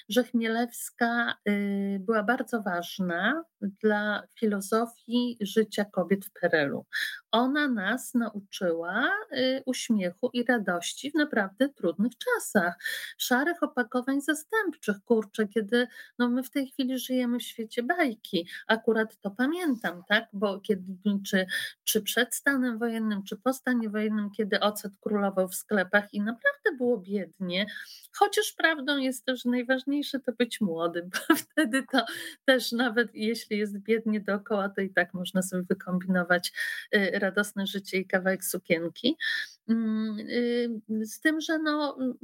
że Chmielewska y, była bardzo ważna dla filozofii życia kobiet w PRL-u. Ona nas nauczyła y, uśmiechu i radości w naprawdę trudnych czasach, szarych opakowań zastępczych. Kurczę, kiedy no my w tej chwili żyjemy w świecie bajki. Akurat to pamiętam, tak? Bo kiedy, czy, czy przed stanem wojennym, czy po stanie wojennym, kiedy ocet królował w sklepach i naprawdę było biednie, chociaż prawdą jest to, że najważniejsze to być młodym, bo [laughs] wtedy to też nawet jeśli jest biednie dookoła, to i tak można sobie wykombinować y, radosne życie i kawałek sukienki. Mm, y, Z tym, że no, mm,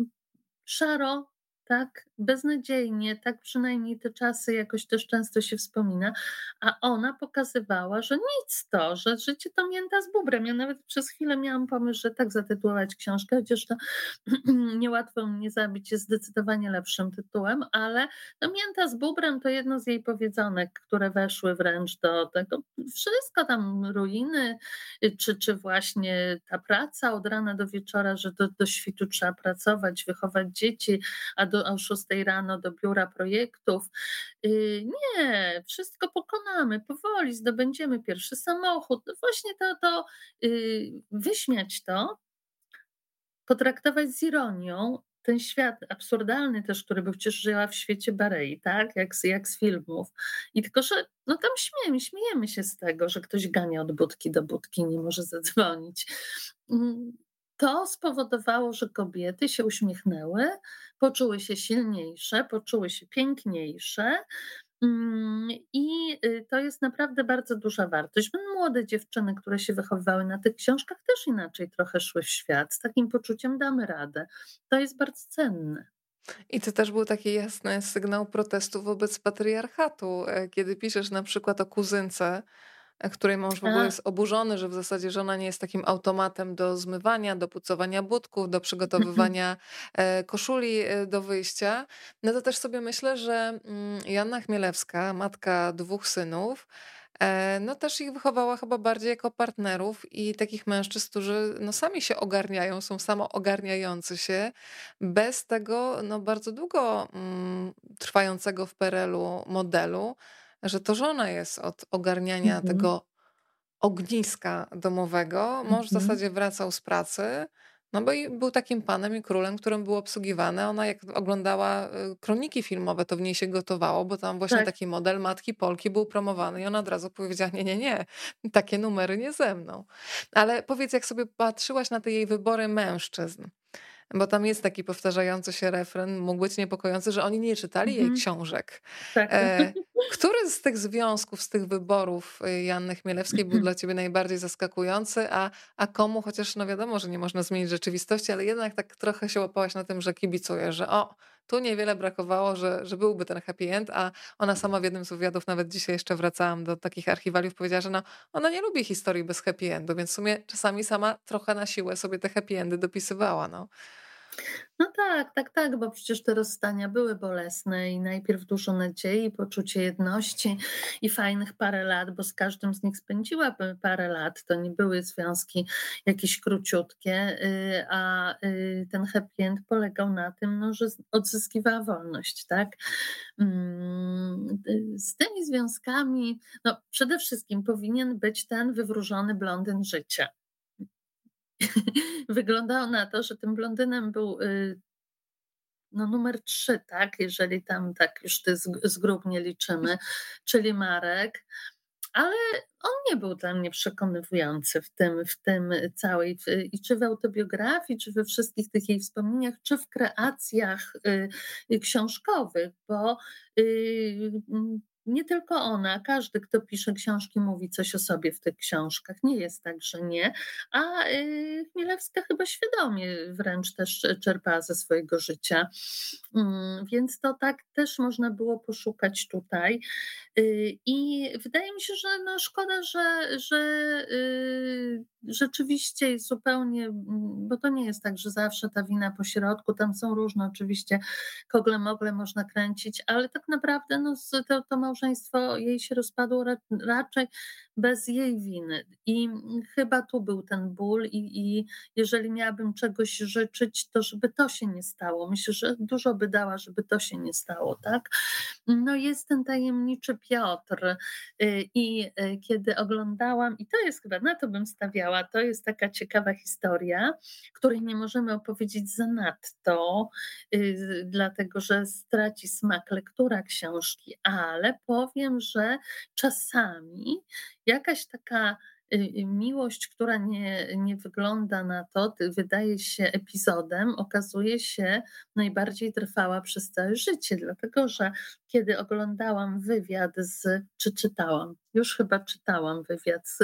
szaro, tak, beznadziejnie, tak przynajmniej te czasy jakoś też często się wspomina, a ona pokazywała, że nic to, że życie to mięta z bubrem. Ja nawet przez chwilę miałam pomysł, że tak zatytułować książkę, chociaż to [clears throat] niełatwo mnie zabić jest zdecydowanie lepszym tytułem, ale no mięta z bubrem to jedno z jej powiedzonek, które weszły wręcz do tego. Wszystko tam ruiny, czy, czy właśnie ta praca od rana do wieczora, że do, do świtu trzeba pracować, wychować dzieci, a do, o 6 rano do biura projektów. Y, Nie, wszystko pokonamy, powoli zdobędziemy pierwszy samochód. No Właśnie to, to y, wyśmiać to, potraktować z ironią ten świat absurdalny też, który był przecież żyła w świecie Barei, tak? Jak z, jak z filmów. I tylko, że no tam śmiejemy, śmiejemy się z tego, że ktoś gania od budki do budki, nie może zadzwonić. To spowodowało, że kobiety się uśmiechnęły, poczuły się silniejsze, poczuły się piękniejsze, Mm, I y, to jest naprawdę bardzo duża wartość. Młode dziewczyny, które się wychowywały na tych książkach, też inaczej trochę szły w świat. Z takim poczuciem damy radę. To jest bardzo cenne. I to też był taki jasny sygnał protestu wobec patriarchatu, e, kiedy piszesz na przykład o kuzynce, której mąż w ogóle jest oburzony, że w zasadzie żona nie jest takim automatem do zmywania, do pucowania budków, do przygotowywania e, koszuli e, do wyjścia. No to też sobie myślę, że mm, Joanna Chmielewska, matka dwóch synów, e, no też ich wychowała chyba bardziej jako partnerów i takich mężczyzn, którzy no sami się ogarniają, są samoogarniający się, bez tego no bardzo długo mm, trwającego w PRL-u modelu, że to żona jest od ogarniania mhm, tego ogniska domowego. Mąż w mhm, zasadzie wracał z pracy, No bo był takim panem i królem, którym było obsługiwane. Ona jak oglądała y, kroniki filmowe, to w niej się gotowało, bo tam właśnie tak. taki model matki Polki był promowany i ona od razu powiedziała, nie, nie, nie, takie numery nie ze mną. Ale powiedz, jak sobie patrzyłaś na te jej wybory mężczyzn, bo tam jest taki powtarzający się refren, mógł być niepokojący, że oni nie czytali jej mhm. książek. Tak. E, [laughs] który z tych związków, z tych wyborów y, Janny Chmielewskiej był dla ciebie najbardziej zaskakujący, a, a komu, chociaż no wiadomo, że nie można zmienić rzeczywistości, ale jednak tak trochę się łapałaś na tym, że kibicuje, że o, tu niewiele brakowało, że, że byłby ten happy end, a ona sama w jednym z wywiadów, nawet dzisiaj jeszcze wracałam do takich archiwaliów, powiedziała, że no, ona nie lubi historii bez happy endu, więc w sumie czasami sama trochę na siłę sobie te happy endy dopisywała. No. No tak, tak, tak, bo przecież te rozstania były bolesne i najpierw dużo nadziei, poczucie jedności i fajnych parę lat, bo z każdym z nich spędziła parę lat. To nie były związki jakieś króciutkie, y, a y, ten happy end polegał na tym, no, że odzyskiwała wolność, tak? Mm, y, z tymi związkami, no przede wszystkim powinien być ten wywróżony blondyn życia [laughs] wyglądało na to, że tym blondynem był y, no, numer trzy, tak, jeżeli tam tak już ty zgrubnie liczymy, czyli Marek. Ale on nie był dla mnie przekonywujący w tym, w tym całej, i czy w autobiografii, czy we wszystkich tych jej wspomnieniach, czy w kreacjach y, książkowych, bo y, nie tylko ona, każdy, kto pisze książki, mówi coś o sobie w tych książkach. Nie jest tak, że nie. A y, Chmielewska chyba świadomie wręcz też czerpała ze swojego życia. Mm, więc to tak też można było poszukać tutaj. Y, I wydaje mi się, że no szkoda, że, że rzeczywiście zupełnie, mm, bo to nie jest tak, że zawsze ta wina po środku, tam są różne oczywiście kogle mogle można kręcić, ale tak naprawdę no, to, to małżeństwo jej się rozpadło raczej bez jej winy. I chyba tu był ten ból, i, i jeżeli miałabym czegoś życzyć, to żeby to się nie stało. Myślę, że dużo by dała, żeby to się nie stało, tak? No jest ten tajemniczy Piotr. Y, I y, kiedy oglądałam, i to jest chyba, na to bym stawiała, to jest taka ciekawa historia, której nie możemy opowiedzieć zanadto, y, dlatego że straci smak lektura książki, ale powiem, że czasami jakaś taka miłość, która nie, nie wygląda na to, wydaje się epizodem, okazuje się najbardziej trwała przez całe życie, dlatego że kiedy oglądałam wywiad z, czy czytałam, już chyba czytałam wywiad z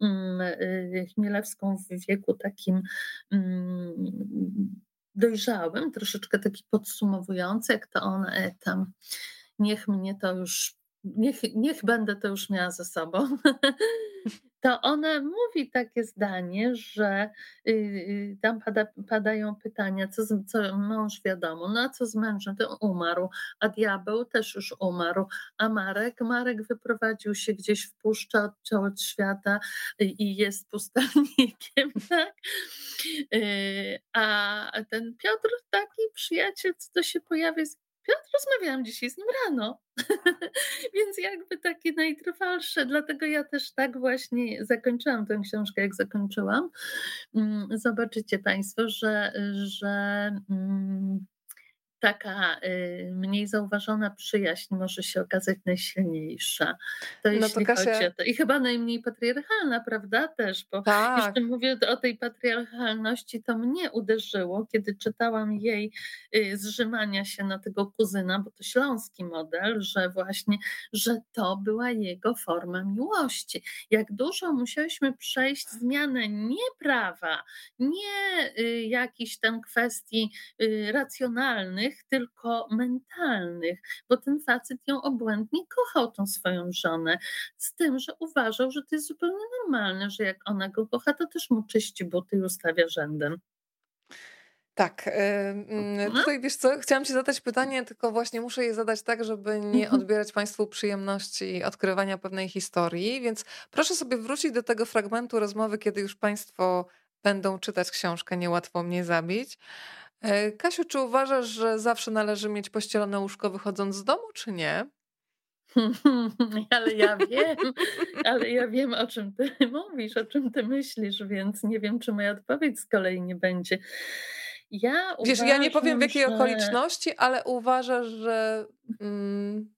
um, Chmielewską w wieku takim um, dojrzałym, troszeczkę taki podsumowujący, jak to ona e, tam, niech mnie to już niech, niech będę to już miała ze sobą, [laughs] to ona mówi takie zdanie, że y, y, tam pada, padają pytania, co, z, co mąż wiadomo, no a co z mężem, to umarł, a diabeł też już umarł, a Marek, Marek wyprowadził się gdzieś w puszczę, odciął od świata i jest pustelnikiem, [laughs] tak? Y, a ten Piotr, taki przyjaciel, co to się pojawia Piotr, rozmawiałam dzisiaj z nim rano, [laughs] więc jakby takie najtrwalsze, dlatego ja też tak właśnie zakończyłam tę książkę, jak zakończyłam. Mm, zobaczycie Państwo, że, że mm, taka y, mniej zauważona przyjaźń może się okazać najsilniejsza. To no jeśli to Kasia... chodzi o to. I chyba najmniej patriarchalna, prawda? Też, bo tak. jeszcze mówię o tej patriarchalności, to mnie uderzyło, kiedy czytałam jej y, zrzymania się na tego kuzyna, bo to śląski model, że właśnie, że to była jego forma miłości. Jak dużo musieliśmy przejść zmianę nie prawa, nie y, jakichś tam kwestii racjonalnych, tylko mentalnych, bo ten facet ją obłędnie kochał, tą swoją żonę, z tym, że uważał, że to jest zupełnie normalne, że jak ona go kocha, to też mu czyści buty i ustawia rzędem. Tak. Yy, tutaj wiesz co, chciałam ci zadać pytanie, tylko właśnie muszę je zadać tak, żeby nie mhm. odbierać Państwu przyjemności odkrywania pewnej historii, więc proszę sobie wrócić do tego fragmentu rozmowy, kiedy już Państwo będą czytać książkę Niełatwo mnie zabić. E, Kasiu, czy uważasz, że zawsze należy mieć pościelone łóżko wychodząc z domu, czy nie? [laughs] Ale ja wiem, ale ja wiem, o czym ty [laughs] mówisz, o czym ty myślisz, więc nie wiem, czy moja odpowiedź z kolei nie będzie. Ja Wiesz, ja nie powiem w jakiej że... okoliczności, ale uważasz, że mm,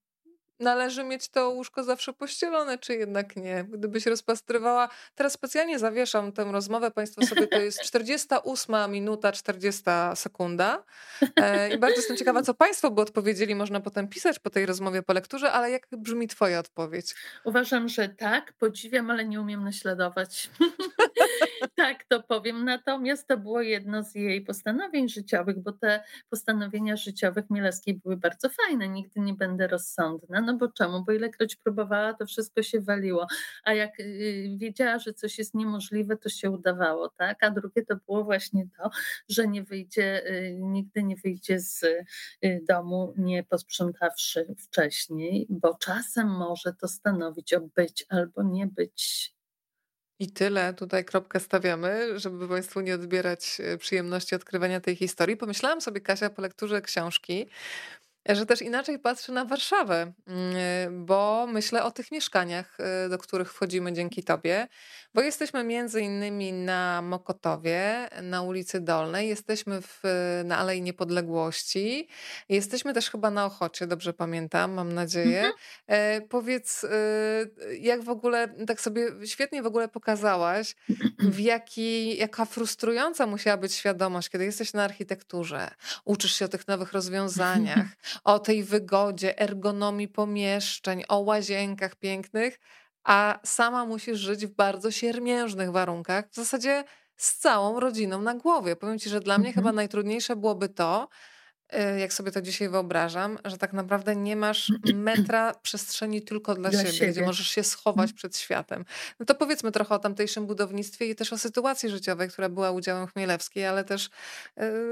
należy mieć to łóżko zawsze pościelone, czy jednak nie? Gdybyś rozpastrywała. Teraz specjalnie zawieszam tę rozmowę. Państwo sobie to jest [laughs] 48 minuta, 40 sekunda. E, I bardzo jestem ciekawa, co Państwo by odpowiedzieli. Można potem pisać po tej rozmowie, po lekturze, ale jak brzmi Twoja odpowiedź? Uważam, że tak. Podziwiam, ale nie umiem naśladować. [laughs] tak, to powiem. Natomiast to było jedno z jej postanowień życiowych, bo te postanowienia życiowych Mielewskiej były bardzo fajne. Nigdy nie będę rozsądna. No bo czemu? Bo ilekroć próbowała, to wszystko się waliło. A jak y, wiedziała, że coś jest niemożliwe, to się udawało, tak? A drugie to było właśnie to, że nie wyjdzie, y, nigdy nie wyjdzie z y, domu, nie posprzątawszy wcześniej, bo czasem może to stanowić o być albo nie być. I tyle. Tutaj kropkę stawiamy, żeby Państwu nie odbierać przyjemności odkrywania tej historii. Pomyślałam sobie, Kasia, po lekturze książki, że też inaczej patrzę na Warszawę, mm, bo myślę o tych mieszkaniach, y, do których wchodzimy dzięki Tobie, bo jesteśmy między innymi na Mokotowie, na ulicy Dolnej, jesteśmy w, na Alei Niepodległości, jesteśmy też chyba na Ochocie, dobrze pamiętam, mam nadzieję. Mhm. E, powiedz, y, jak w ogóle, tak sobie świetnie w ogóle pokazałaś, w [clears throat] jaki, jaka frustrująca musiała być świadomość, kiedy jesteś na architekturze, uczysz się o tych nowych rozwiązaniach, [laughs] o tej wygodzie, ergonomii pomieszczeń, o łazienkach pięknych, a sama musisz żyć w bardzo siermiężnych warunkach, w zasadzie z całą rodziną na głowie. Powiem ci, że dla mnie chyba mhm. najtrudniejsze byłoby to, y, jak sobie to dzisiaj wyobrażam, że tak naprawdę nie masz [clears throat] metra przestrzeni tylko dla, dla siebie, siebie, gdzie możesz się schować mhm. przed światem. No to powiedzmy trochę o tamtejszym budownictwie i też o sytuacji życiowej, która była udziałem Chmielewskiej, ale też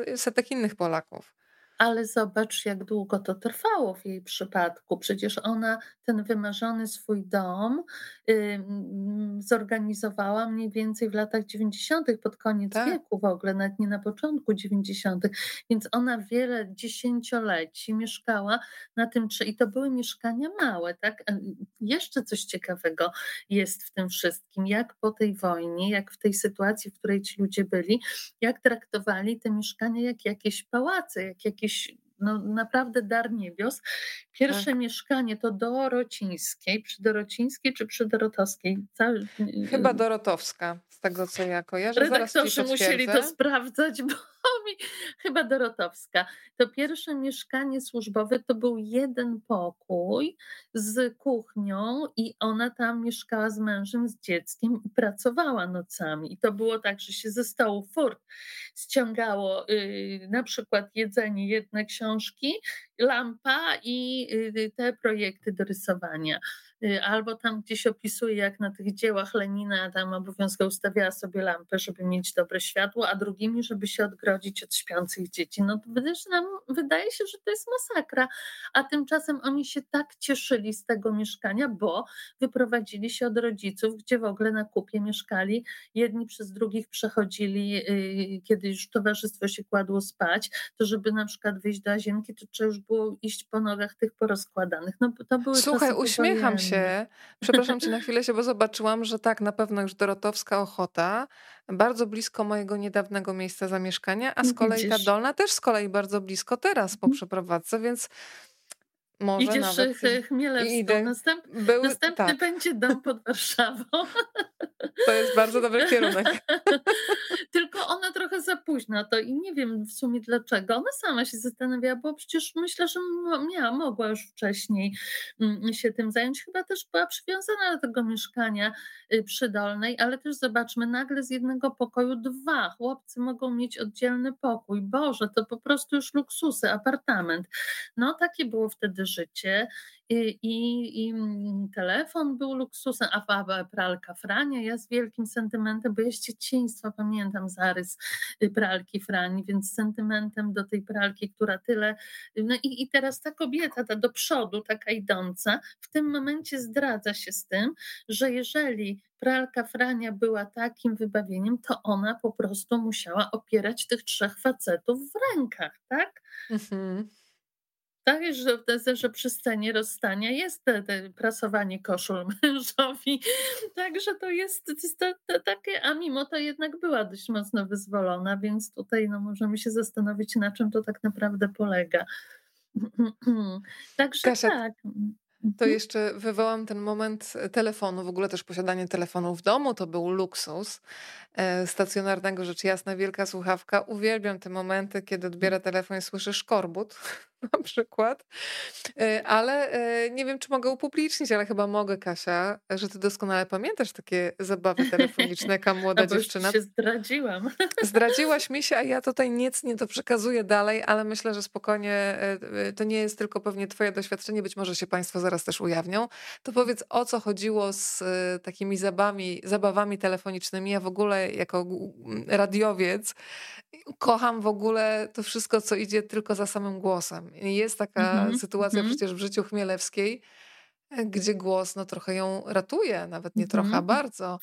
y, setek innych Polaków. Ale zobacz, jak długo to trwało w jej przypadku. Przecież ona ten wymarzony swój dom y, zorganizowała mniej więcej w latach 90., pod koniec tak. wieku w ogóle, nawet nie na początku 90., więc ona wiele dziesięcioleci mieszkała na tym, i to były mieszkania małe, tak? Jeszcze coś ciekawego jest w tym wszystkim, jak po tej wojnie, jak w tej sytuacji, w której ci ludzie byli, jak traktowali te mieszkania jak jakieś pałace, jak jakieś jakieś no, naprawdę dar niebios. Pierwsze tak. mieszkanie to Dorocińskiej, przy Dorocińskiej czy przy Dorotowskiej? Cały... Chyba Dorotowska, z tego co ja kojarzę. Redaktorzy musieli to sprawdzać, bo chyba Dorotowska. To pierwsze mieszkanie służbowe to był jeden pokój z kuchnią i ona tam mieszkała z mężem, z dzieckiem i pracowała nocami. I to było tak, że się ze stołu furt ściągało yy, na przykład jedzenie, jedne książki, lampa i yy, te projekty do rysowania. Y, albo tam gdzieś opisuje, jak na tych dziełach Lenina tam obowiązkowo ustawiała sobie lampę, żeby mieć dobre światło, a drugimi, żeby się odgrodzić od śpiących dzieci. No to nam wydaje się, że to jest masakra, a tymczasem oni się tak cieszyli z tego mieszkania, bo wyprowadzili się od rodziców, gdzie w ogóle na kupie mieszkali, jedni przez drugich przechodzili, y, kiedy już towarzystwo się kładło spać, to żeby na przykład wyjść do łazienki, to trzeba już było iść po nogach tych porozkładanych. No to były Słuchaj, uśmiecham się się, przepraszam cię na chwilę się, bo zobaczyłam, że tak, na pewno już Dorotowska Ochota, bardzo blisko mojego niedawnego miejsca zamieszkania, a z kolei Widzisz. ta Dolna też z kolei bardzo blisko teraz po mhm. przeprowadzce, więc może Idziesz nawet... Chmielewską. Idę. Następ, Był, następny tak. będzie dom pod Warszawą. [laughs] To jest bardzo dobry kierunek. [laughs] Tylko ona trochę za późno to i nie wiem w sumie dlaczego. Ona sama się zastanawiała, bo przecież myślę, że miała, mogła już wcześniej mm, się tym zająć. Chyba też była przywiązana do tego mieszkania y, przydolnej, ale też zobaczmy, nagle z jednego pokoju dwa chłopcy mogą mieć oddzielny pokój. Boże, to po prostu już luksusy, apartament. No takie było wtedy życie i, i, i mm, telefon był luksusem, a pralka Frania, ja z wielkim sentymentem, bo ja z dzieciństwa pamiętam zarys y, pralki Frani, więc sentymentem do tej pralki, która tyle, no i, i teraz ta kobieta, ta do przodu, taka idąca, w tym momencie zdradza się z tym, że jeżeli pralka Frania była takim wybawieniem, to ona po prostu musiała opierać tych trzech facetów w rękach, tak? Mhm. Tak, że, że przy scenie rozstania jest te, te prasowanie koszul [laughs] mężowi. Także to jest, to to takie, a mimo to jednak była dość mocno wyzwolona, więc tutaj no, możemy się zastanowić, na czym to tak naprawdę polega. [clears throat] Także Kasia, tak. To mhm. jeszcze wywołam ten moment e, telefonu. W ogóle też posiadanie telefonu w domu to był luksus. E, stacjonarnego rzecz jasna, wielka słuchawka. Uwielbiam te momenty, kiedy odbiera telefon i słyszy szkorbut [laughs] na przykład. E, ale nie wiem, czy mogę upublicznić, ale chyba mogę, Kasia, że ty doskonale pamiętasz takie zabawy telefoniczne, jaka [laughs] młoda dziewczyna. się zdradziłam. Zdradziłaś mi się, a ja [laughs] tutaj nic nie to przekazuję dalej, ale myślę, że spokojnie to nie jest tylko pewnie twoje doświadczenie, być może się państwo zaraz też ujawnią. To powiedz, o co chodziło z takimi zabawami, zabawami telefonicznymi, a w ogóle jako radiowiec kocham w ogóle to wszystko, co idzie tylko za samym głosem. Jest taka -hmm. sytuacja -hmm. przecież w życiu Chmielewskiej, e, gdzie głos no, trochę ją ratuje, nawet nie trochę, mm -hmm. bardzo.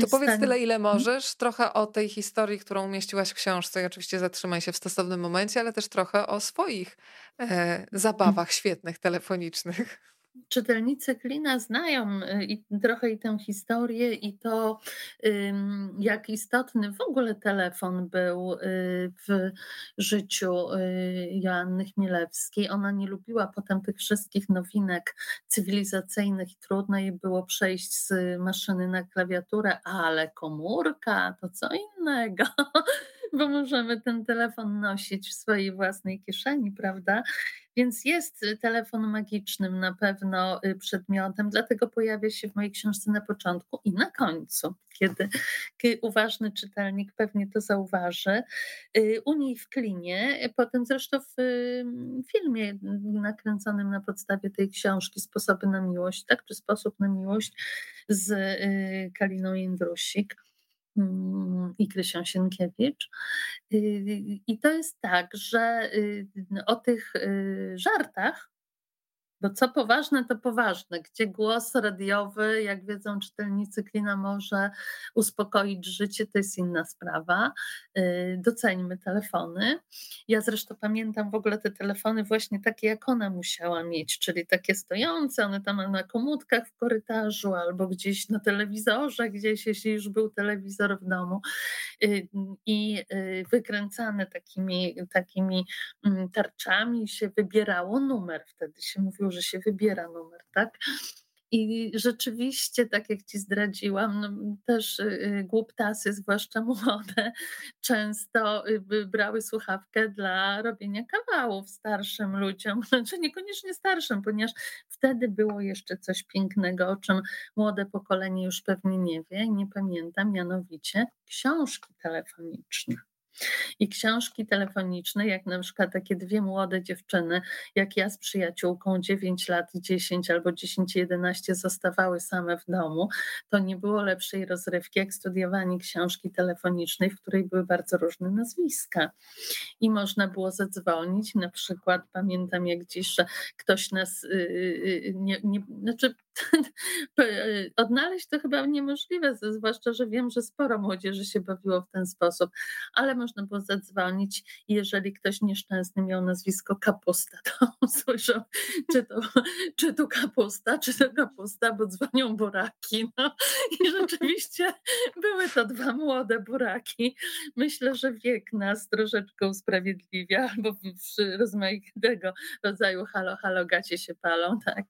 To powiedz tyle, ile mhm. możesz, trochę o tej historii, którą umieściłaś w książce i oczywiście zatrzymaj się w stosownym momencie, ale też trochę o swoich e, zabawach świetnych telefonicznych czytelnicy Klina znają y, i trochę i tę historię, i to, jak istotny w ogóle telefon był y, w życiu y, Joanny Chmielewskiej. Ona nie lubiła potem tych wszystkich nowinek cywilizacyjnych i trudno jej było przejść z maszyny na klawiaturę, ale komórka to co innego [laughs] [laughs] bo możemy ten telefon nosić w swojej własnej kieszeni, prawda? Więc jest telefon magicznym na pewno y, przedmiotem, dlatego pojawia się w mojej książce na początku i na końcu, kiedy, kiedy uważny czytelnik pewnie to zauważy. Y, u niej w klinie, potem zresztą w filmie nakręconym na podstawie tej książki Sposoby na miłość, tak, czy Sposób na miłość z y, Kaliną Jędrusik i Krysią Sienkiewicz. Y, I to jest tak, że y, o tych y, żartach bo co poważne, to poważne, gdzie głos radiowy, jak wiedzą czytelnicy Klina, może uspokoić życie, to jest inna sprawa. Y, doceńmy telefony. Ja zresztą pamiętam w ogóle te telefony właśnie takie, jak ona musiała mieć, czyli takie stojące, one tam na komódkach w korytarzu albo gdzieś na telewizorze, gdzieś, jeśli już był telewizor w domu y, i y, wykręcane takimi, takimi mm, tarczami się wybierało numer. Wtedy się mówiło, że się wybiera numer, tak? I rzeczywiście, tak jak ci zdradziłam, no, też y, y, głuptasy, zwłaszcza młode, [laughs] często y, brały słuchawkę dla robienia kawałów starszym ludziom, [laughs] znaczy niekoniecznie starszym, ponieważ wtedy było jeszcze coś pięknego, o czym młode pokolenie już pewnie nie wie, nie pamięta, mianowicie książki telefoniczne. I książki telefoniczne, jak na przykład takie dwie młode dziewczyny, jak ja z przyjaciółką 9 lat, 10 albo 10-11 zostawały same w domu, to nie było lepszej rozrywki jak studiowanie książki telefonicznej, w której były bardzo różne nazwiska. I można było zadzwonić, na przykład pamiętam jak dziś, że ktoś nas yy, nie, nie, znaczy [laughs] odnaleźć to chyba niemożliwe, zwłaszcza, że wiem, że sporo młodzieży się bawiło w ten sposób, ale można było zadzwonić jeżeli ktoś nieszczęsny miał nazwisko Kapusta, to [laughs] usłyszał, czy to, czy to kapusta, czy to kapusta, bo dzwonią buraki. No. I rzeczywiście były to dwa młode buraki. Myślę, że wiek nas troszeczkę usprawiedliwia, albo rozmaitego rodzaju halo, halo, gacie się palą, tak.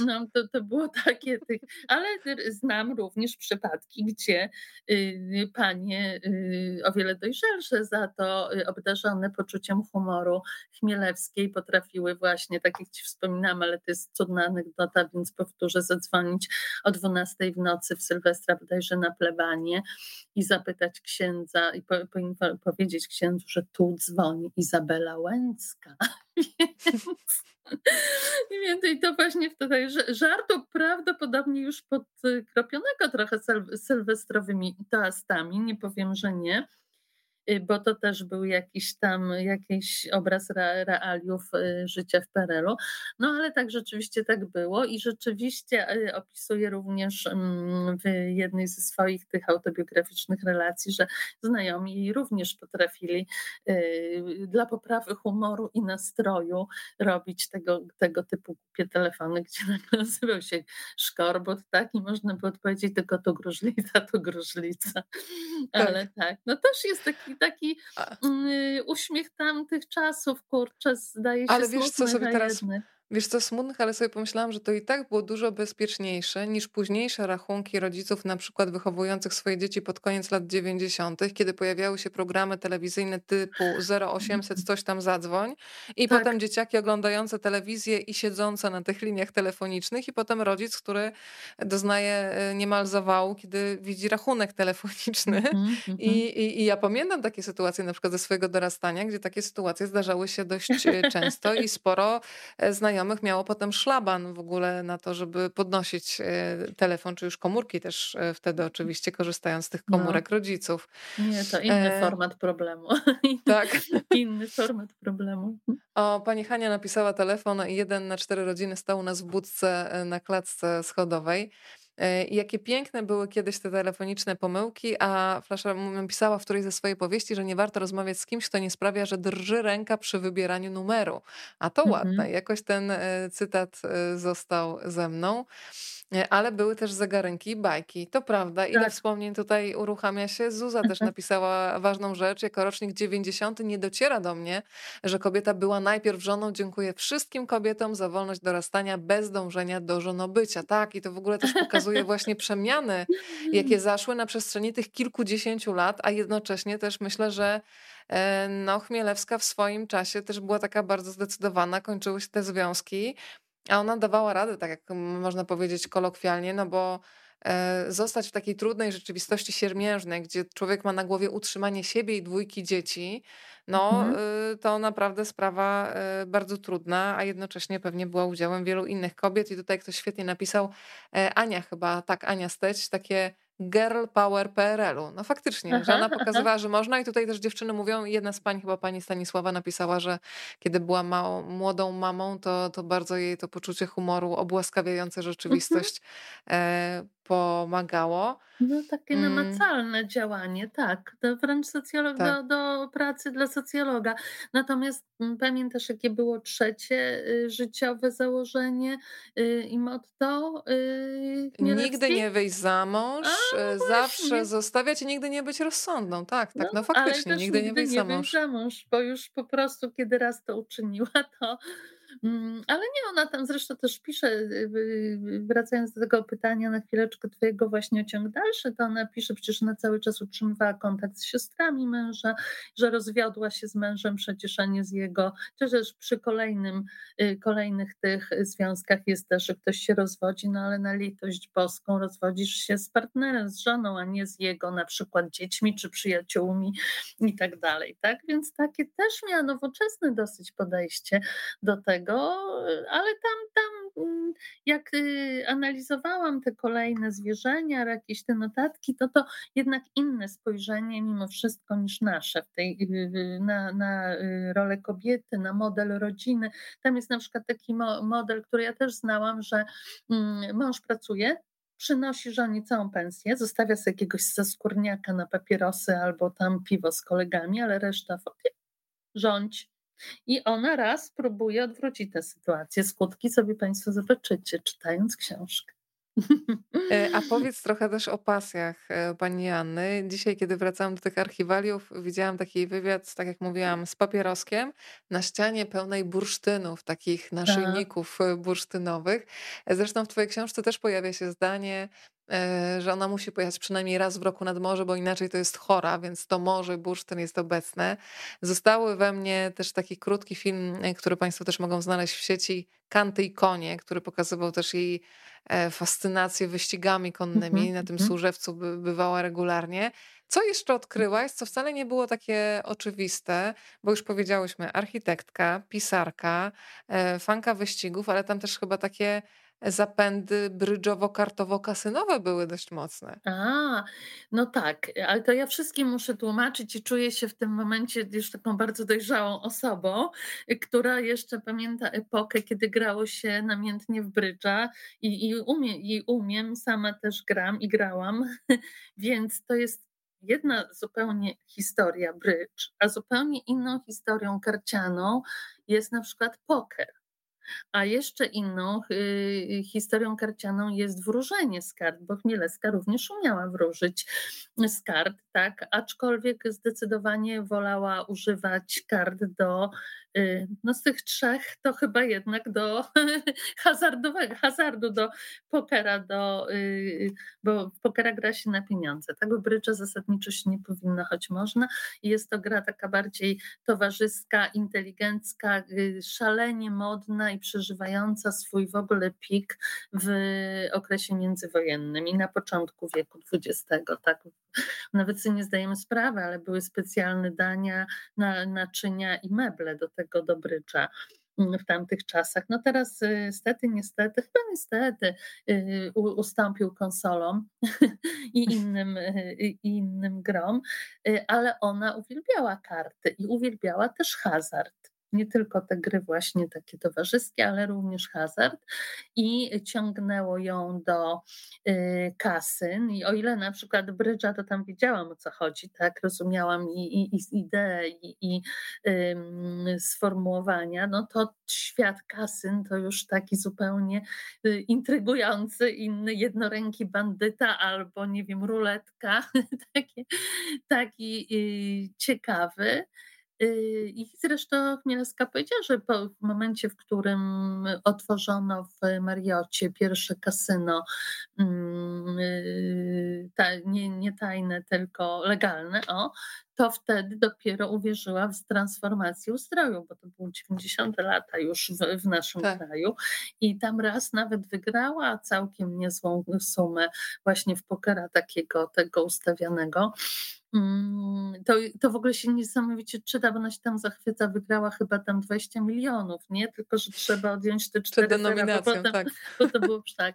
No, to, to było [laughs] takie, tych, ale znam również przypadki, gdzie y, panie y, o wiele dojrzalsze za to y, obdarzone poczuciem humoru Chmielewskiej potrafiły właśnie, tak jak ci wspominam, ale to jest cudna anegdota, więc powtórzę, zadzwonić o 12 w nocy w Sylwestra bodajże na plebanie i zapytać księdza i po, po, powiedzieć księdzu, że tu dzwoni Izabela Łęcka. [laughs] i to właśnie wtedy żartu prawdopodobnie już podkropionego trochę sylwestrowymi toastami, nie powiem, że nie. Y, bo to też był jakiś tam jakiś obraz realiów y, życia w PRL-u. No ale tak rzeczywiście tak było i rzeczywiście y, opisuję również mm, w jednej ze swoich tych autobiograficznych relacji, że znajomi również potrafili dla poprawy humoru i nastroju robić tego, tego typu głupie telefony, gdzie [laughs] nazywał się szkorbot, tak? I można by odpowiedzieć tylko to gruźlica, to gruźlica. Ale tak, tak no też jest taki taki, taki yy, uśmiech tamtych czasów, kurczę, zdaje się Ale wiesz co sobie teraz... Wiesz co, smutnych, ale sobie pomyślałam, że to i tak było dużo bezpieczniejsze niż późniejsze rachunki rodziców, na przykład wychowujących swoje dzieci pod koniec lat 90., kiedy pojawiały się programy telewizyjne typu 0800 [laughs] coś tam zadzwoń i tak. potem dzieciaki oglądające telewizję i siedzące na tych liniach telefonicznych i potem rodzic, który doznaje e, niemal zawału, kiedy widzi rachunek telefoniczny. Mm -hmm, I, i, I ja pamiętam takie sytuacje na przykład ze swojego dorastania, gdzie takie sytuacje zdarzały się dość e, często i sporo e, znajomych znajomych miało potem szlaban w ogóle na to, żeby podnosić e, telefon, czy już komórki też e, wtedy oczywiście korzystając z tych no. komórek no. rodziców. Nie, to inny e... format problemu. [laughs] Tak. [laughs] inny format problemu. O, pani Hania napisała telefon, jeden na cztery rodziny stał u nas w budce na klatce schodowej. E, jakie piękne były kiedyś te telefoniczne pomyłki, a Flasza pisała w którejś ze swojej powieści, że nie warto rozmawiać z kimś, kto nie sprawia, że drży ręka przy wybieraniu numeru. A to mhm. ładne. Jakoś ten e, cytat e, został ze mną. Ale były też zegarynki i bajki. To prawda. Ile tak. wspomnień tutaj uruchamia się. Zuza też napisała ważną rzecz. Jako rocznik 90 nie dociera do mnie, że kobieta była najpierw żoną. Dziękuję wszystkim kobietom za wolność dorastania bez dążenia do żonobycia. Tak, i to w ogóle też pokazuje właśnie przemiany, jakie zaszły na przestrzeni tych kilkudziesięciu lat, a jednocześnie też myślę, że e, no, Chmielewska w swoim czasie też była taka bardzo zdecydowana, kończyły się te związki, a ona dawała radę, tak jak można powiedzieć kolokwialnie, no bo zostać w takiej trudnej rzeczywistości siermiężnej, gdzie człowiek ma na głowie utrzymanie siebie i dwójki dzieci, no mhm. Y, to naprawdę sprawa y, bardzo trudna, a jednocześnie pewnie była udziałem wielu innych kobiet. I tutaj ktoś świetnie napisał, e, Ania chyba, tak, Ania Steć, takie girl power PRL-u. No faktycznie, aha, że ona pokazywała, aha. że można i tutaj też dziewczyny mówią, jedna z pań, chyba pani Stanisława napisała, że kiedy była małą, młodą mamą, to, to bardzo jej to poczucie humoru obłaskawiające mhm. rzeczywistość e, pomagało. No takie mm. namacalne działanie, tak. To wręcz socjolog tak. Do, do pracy dla socjologa. Natomiast mm, pamiętasz, jakie było trzecie y, życiowe założenie y, i motto? Y, nigdy nie wyjść za mąż, A, no zawsze zostawiać i nigdy nie być rozsądną. Tak, tak, no, no faktycznie, nigdy, nie wyjść za mąż. za mąż. Bo już po prostu, kiedy raz to uczyniła, to ale nie, ona tam zresztą też pisze, wracając do tego pytania na chwileczkę twojego właśnie ciąg dalszy, to ona pisze, przecież ona cały czas utrzymywała kontakt z siostrami męża, że rozwiodła się z mężem przecież, a nie z jego, przecież przy kolejnym, y, kolejnych tych związkach jest też, że ktoś się rozwodzi, no ale na litość boską rozwodzisz się z partnerem, z żoną, a nie z jego na przykład dziećmi czy przyjaciółmi i tak dalej, tak? Więc takie też miała nowoczesne dosyć podejście do tego, tego, ale tam, tam mm, jak y, analizowałam te kolejne zwierzenia, jakieś te notatki, to to jednak inne spojrzenie mimo wszystko niż nasze w tej, y, y, na, na rolę kobiety, na model rodziny. Tam jest na przykład taki model, który ja też znałam, że mm, mąż pracuje, przynosi żonie całą pensję, zostawia sobie jakiegoś zaskórniaka na papierosy albo tam piwo z kolegami, ale reszta rządź, i ona raz próbuje odwrócić tę sytuację. Skutki sobie Państwo zobaczycie, czytając książkę. E, a [laughs] powiedz trochę też o pasjach e, pani Janny. Dzisiaj, kiedy wracałam do tych archiwaliów, widziałam taki wywiad, tak jak mówiłam, z papieroskiem na ścianie pełnej bursztynów, takich tak. naszyjników tak. bursztynowych. Zresztą w twojej książce też pojawia się zdanie, że ona musi pojechać przynajmniej raz w roku nad morze, bo inaczej to jest chora, więc to morze, bursztyn jest obecne. Zostały we mnie też taki krótki film, który Państwo też mogą znaleźć w sieci, Kanty i konie, który pokazywał też jej E, fascynację wyścigami konnymi. Mm -hmm. Na tym mhm. służewcu by, bywała regularnie. Co jeszcze odkryłaś, co wcale nie było takie oczywiste, bo już powiedziałyśmy, architektka, pisarka, e, fanka wyścigów, ale tam też chyba takie zapędy brydżowo-kartowo-kasynowe były dość mocne. A, no tak, ale to ja wszystkim muszę tłumaczyć i czuję się w tym momencie już taką bardzo dojrzałą osobą, która jeszcze pamięta epokę, kiedy grało się namiętnie w brydża i, i, umie, i umiem, sama też gram i grałam, [laughs] więc to jest jedna zupełnie historia brydż, a zupełnie inną historią karcianą jest na przykład poker. A jeszcze inną y, historią karcianą jest wróżenie z kart, bo Chmielewska również umiała wróżyć z kart, tak, aczkolwiek zdecydowanie wolała używać kart do Y, no z tych trzech to chyba jednak do [laughs] hazardowego, hazardu, do pokera, do, y, bo w pokera gra się na pieniądze. Tego brydża zasadniczo się nie powinno, choć można. Jest to gra taka bardziej towarzyska, inteligencka, y, szalenie modna i przeżywająca swój w ogóle pik w okresie międzywojennym i na początku wieku XX. Tak? [laughs] Nawet sobie nie zdajemy sprawy, ale były specjalne dania, na, naczynia i meble do tego tego do brydża mm, w tamtych czasach. No teraz y, niestety, niestety, chyba niestety y, ustąpił konsolom [laughs] i [laughs] innym, y, i innym grom, ale ona uwielbiała karty i uwielbiała też hazard nie tylko te gry właśnie takie towarzyskie, ale również hazard. I ciągnęło ją do y, kasyn i o ile na przykład brydża to tam wiedziałam o co chodzi, tak, rozumiałam i, i, i ideę i, i y, sformułowania, no to świat kasyn to już taki zupełnie y, intrygujący, inny jednoręki bandyta albo nie wiem, ruletka, [laughs] taki, taki y, ciekawy. Y, I zresztą Chmielewska powiedziała, że w momencie, w którym otworzono w Mariocie pierwsze kasyno, mm, y, ta, nie, nie tajne, tylko legalne, o, to wtedy dopiero uwierzyła w transformację ustroju, bo to były 90 lata już w, w naszym tak. kraju i tam raz nawet wygrała całkiem niezłą sumę właśnie w pokera takiego, tego ustawianego. Mm, to, to w ogóle się niesamowicie czyta, bo ona się tam zachwyca, wygrała chyba tam 20 milionów, nie? Tylko, że trzeba odjąć te cztery potem, tak. Bo to było tak.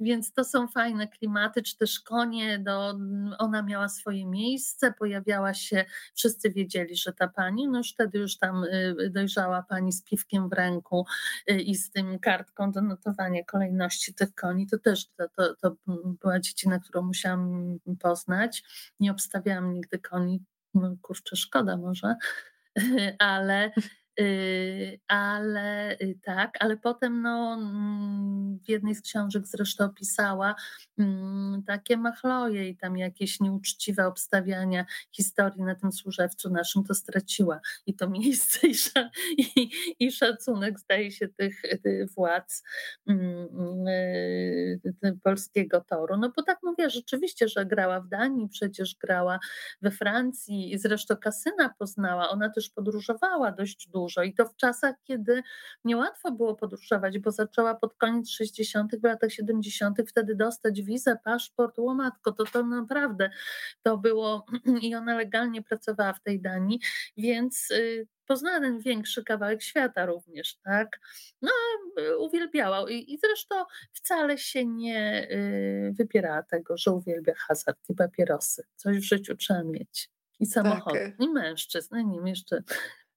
Więc to są fajne klimaty, czy też konie, do, ona miała swoje miejsce, pojawiała się, wszyscy wiedzieli, że ta pani, no już wtedy już tam y, dojrzała pani z piwkiem w ręku y, i z tym kartką do notowania kolejności tych koni, to też to, to, to była dziedzina, którą musiałam poznać. Nie obstawiałam nigdy koni, no kurczę, szkoda może, [laughs] ale ale y, tak, ale potem no, mm, w jednej z książek zresztą opisała mm, takie machloje i tam jakieś nieuczciwe obstawiania historii na tym służewcu naszym to straciła i to miejsce i, i, i szacunek zdaje się tych, tych władz mm, y, polskiego toru. No bo tak mówię, rzeczywiście, że grała w Danii, przecież grała we Francji i zresztą kasyna poznała, ona też podróżowała dość dużo dużo i to w czasach, kiedy niełatwo było podróżować, bo zaczęła pod koniec 60., w latach 70., wtedy dostać wizę, paszport, łomatko, to to naprawdę to było [clears throat] i ona legalnie pracowała w tej Danii, więc y, poznała ten większy kawałek świata również, tak? No, y, uwielbiała i, i zresztą wcale się nie y, wypierała tego, że uwielbia hazard i papierosy. Coś w życiu trzeba mieć. I samochód, tak. i mężczyzn, no nim jeszcze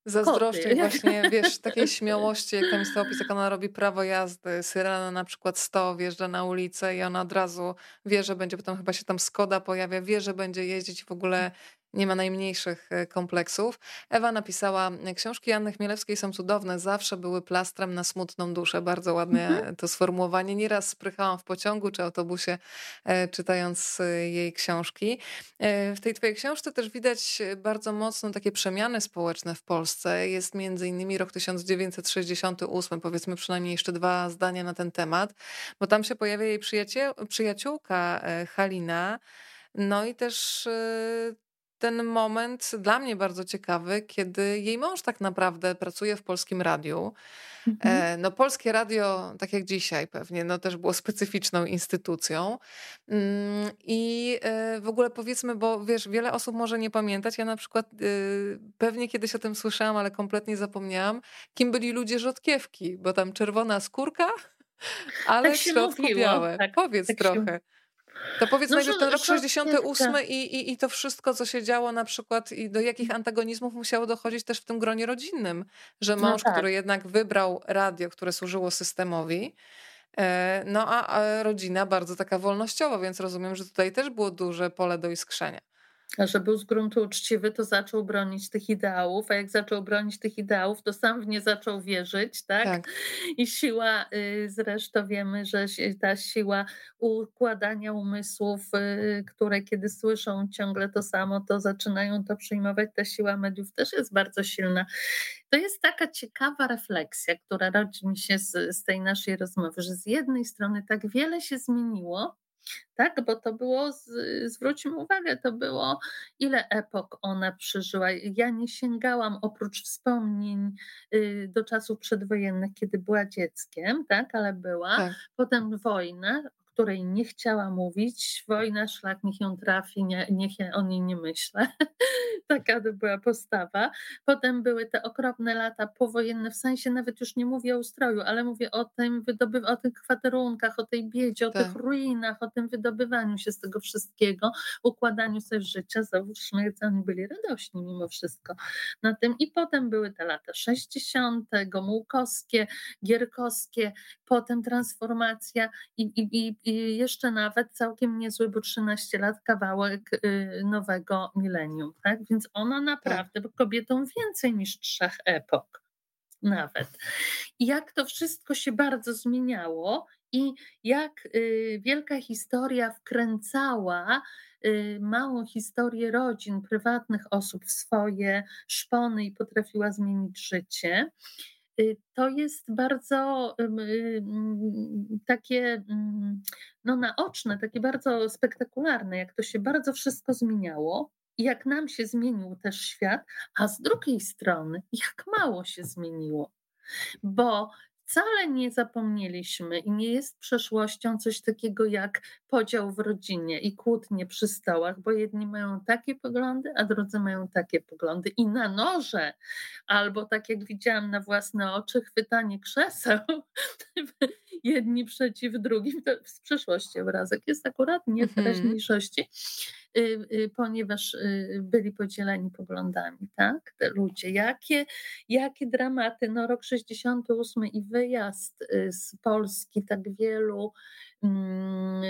Zazdroszczę właśnie, wiesz, takiej [laughs] śmiałości, jak tam jest opis, jak ona robi prawo jazdy, syrena na przykład 100, wjeżdża na ulicę i ona od razu wie, że będzie, potem chyba się tam Skoda pojawia, wie, że będzie jeździć w ogóle nie ma najmniejszych e, kompleksów. Ewa napisała, książki Anny Chmielewskiej są cudowne, zawsze były plastrem na smutną duszę. Bardzo ładne mhm. to sformułowanie. Nieraz sprychałam w pociągu czy autobusie, e, czytając e, jej książki. W tej twojej książce też widać bardzo mocno takie przemiany społeczne w Polsce. Jest między innymi rok 1968, powiedzmy przynajmniej jeszcze dwa zdania na ten temat, bo tam się pojawia jej przyjaciółka Halina, no i też ten moment dla mnie bardzo ciekawy, kiedy jej mąż tak naprawdę pracuje w polskim radiu. Mhm. E, no, polskie radio, tak jak dzisiaj pewnie, no też było specyficzną instytucją. Mm, I e, w ogóle powiedzmy, bo wiesz, wiele osób może nie pamiętać. Ja na przykład y, pewnie kiedyś o tym słyszałam, ale kompletnie zapomniałam, kim byli ludzie rzodkiewki, bo tam czerwona skórka Ale tak w środku mówiło, białe. Tak, Powiedz tak trochę. Się... To powiedz no, najpierw ten rok 68 i, i, i to wszystko, co się działo na przykład i do jakich antagonizmów musiało dochodzić też w tym gronie rodzinnym, że no mąż, no tak. który jednak wybrał radio, które służyło systemowi, e, no a rodzina bardzo taka wolnościowa, więc rozumiem, że tutaj też było duże pole do iskrzenia. A że był z gruntu uczciwy, to zaczął bronić tych ideałów, a jak zaczął bronić tych ideałów, to sam w nie zaczął wierzyć, tak? tak. I siła, y, zresztą wiemy, że ta siła układania umysłów, y, które kiedy słyszą ciągle to samo, to zaczynają to przyjmować, ta siła mediów też jest bardzo silna. To jest taka ciekawa refleksja, która rodzi mi się z, z tej naszej rozmowy, że z jednej strony tak wiele się zmieniło, tak, bo to było, zwróćmy uwagę, to było ile epok ona przeżyła. Ja nie sięgałam oprócz wspomnień y, do czasów przedwojennych, kiedy była dzieckiem, tak, ale była. Tak. Potem wojna, której nie chciała mówić, wojna, szlak, niech ją trafi, nie, niech ja o niej nie myślę. [laughs] Taka była postawa. Potem były te okropne lata powojenne, w sensie nawet już nie mówię o ustroju, ale mówię o tym, wydoby, o tych kwaterunkach, o tej biedzie, o tak. tych ruinach, o tym wydobywaniu się z tego wszystkiego, układaniu sobie życia. Załóżmy, oni byli radośni mimo wszystko na tym. I potem były te lata 60., Gomułkowskie, Gierkowskie, potem transformacja i, i, i jeszcze nawet całkiem niezły, bo 13 lat kawałek y, nowego milenium. Tak? Więc ona naprawdę tak. kobietą więcej niż trzech epok nawet. I jak to wszystko się bardzo zmieniało i jak y, wielka historia wkręcała y, małą historię rodzin, prywatnych osób w swoje szpony i potrafiła zmienić życie. Y, to jest bardzo y, takie no, naoczne, takie bardzo spektakularne, jak to się bardzo wszystko zmieniało. Jak nam się zmienił też świat, a z drugiej strony, jak mało się zmieniło. Bo wcale nie zapomnieliśmy i nie jest przeszłością coś takiego jak podział w rodzinie i kłótnie przy stołach, bo jedni mają takie poglądy, a drudzy mają takie poglądy. I na noże, albo tak jak widziałam na własne oczy, chwytanie krzeseł, [laughs] jedni przeciw drugim, to z przeszłości obrazek jest akurat nie w mhm. Y, y, ponieważ y, byli podzieleni poglądami, tak? Te ludzie. Jakie, jakie dramaty? No rok 68 i wyjazd z Polski tak wielu mm,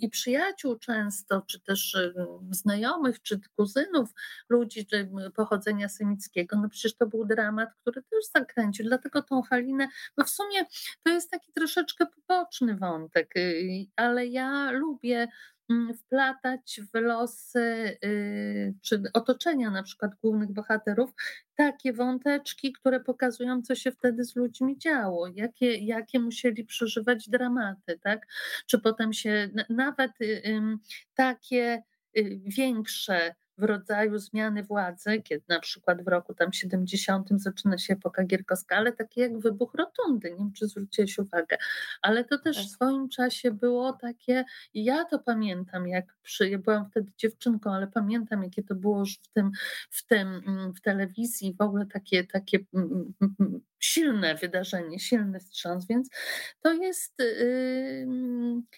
i przyjaciół często, czy też znajomych, czy kuzynów ludzi czy pochodzenia semickiego, no przecież to był dramat, który też zakręcił. Dlatego tą Halinę, bo w sumie to jest taki troszeczkę poboczny wątek, ale ja lubię wplatać w losy y, czy otoczenia na przykład głównych bohaterów takie wąteczki, które pokazują, co się wtedy z ludźmi działo, jakie, jakie musieli przeżywać dramaty, tak? Czy potem się nawet y, takie y, większe w rodzaju zmiany władzy, kiedy na przykład w roku tam 70 zaczyna się epoka gierkowska, ale takie jak wybuch rotundy, nie wiem czy zwróciłeś uwagę, ale to też w tak. swoim czasie było takie, ja to pamiętam, jak przy, ja byłam wtedy dziewczynką, ale pamiętam jakie to było już w tym, w tym, mm, w telewizji, w ogóle takie, takie mm, mm, silne wydarzenie, silny wstrząs, więc to jest yy,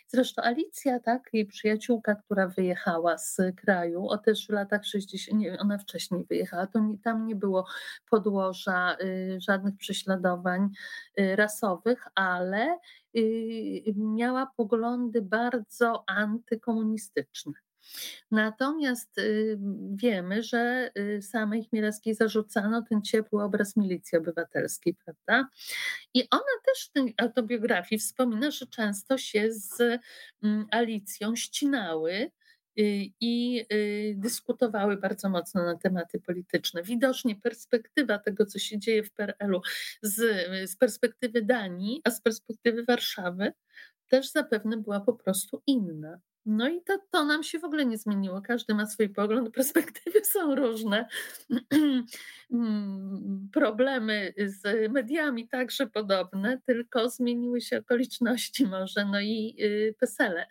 zresztą Alicja, tak, jej przyjaciółka, która wyjechała z kraju, o też w latach 60, nie, ona wcześniej wyjechała, to nie, tam nie było podłoża yy, żadnych prześladowań yy, rasowych, ale y, miała poglądy bardzo antykomunistyczne. Natomiast y, wiemy, że y, samej Chmielewskiej zarzucano ten ciepły obraz milicji obywatelskiej, prawda? I ona też w tej autobiografii wspomina, że często się z mm, Alicją ścinały y, i dyskutowały bardzo mocno na tematy polityczne. Widocznie perspektywa tego, co się dzieje w PRL-u z, z perspektywy Danii, a z perspektywy Warszawy też zapewne była po prostu inna. No i to, to nam się w ogóle nie zmieniło. Każdy ma swój pogląd, [laughs] perspektywy są różne. [clears throat] Mm, problemy z mediami także podobne, tylko zmieniły się okoliczności może, no i yy, pesele.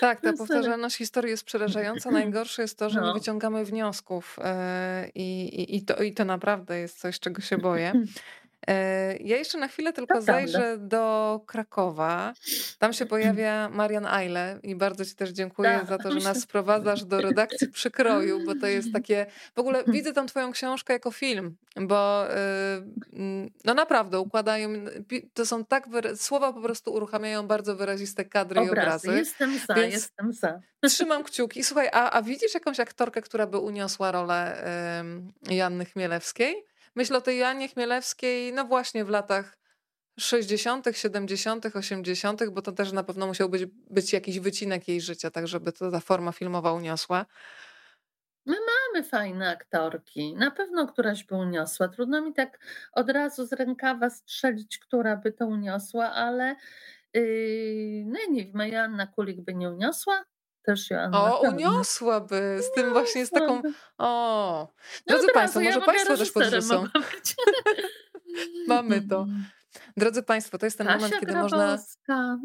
Tak, ta [laughs] powtarzalność historii jest przerażająca. Najgorsze jest to, że no. nie wyciągamy wniosków yy, i, i, to, i to naprawdę jest coś, czego się boję. [laughs] E, ja jeszcze na chwilę tylko to zajrzę prawda. do Krakowa. Tam się pojawia Marian Eile i bardzo Ci też dziękuję tak. za to, że nas wprowadzasz do redakcji przykroju, bo to jest takie. W ogóle [laughs] widzę tam Twoją książkę jako film, bo yy, no naprawdę układają. To są tak. Słowa po prostu uruchamiają bardzo wyraziste kadry obrazy. i obrazy. Jestem za, Więc jestem za. Trzymam [laughs] kciuki. Słuchaj, a, a widzisz jakąś aktorkę, która by uniosła rolę Janny Chmielewskiej? Myślę o tej Janie Chmielewskiej, no właśnie w latach 60., 70., 80., bo to też na pewno musiał być, być jakiś wycinek jej życia, tak żeby to ta forma filmowa uniosła. My mamy fajne aktorki. Na pewno któraś by uniosła. Trudno mi tak od razu z rękawa strzelić, która by to uniosła, ale yy, no nie wiem, Joanna Kulik by nie uniosła. Też Joanna. O, uniosłaby. Z tym właśnie z taką. O. No Drodzy no Państwo, może ja Państwo też podrzucą. [laughs] Mamy to. Drodzy Państwo, to jest ten Kasia moment, kiedy Grabowska. można.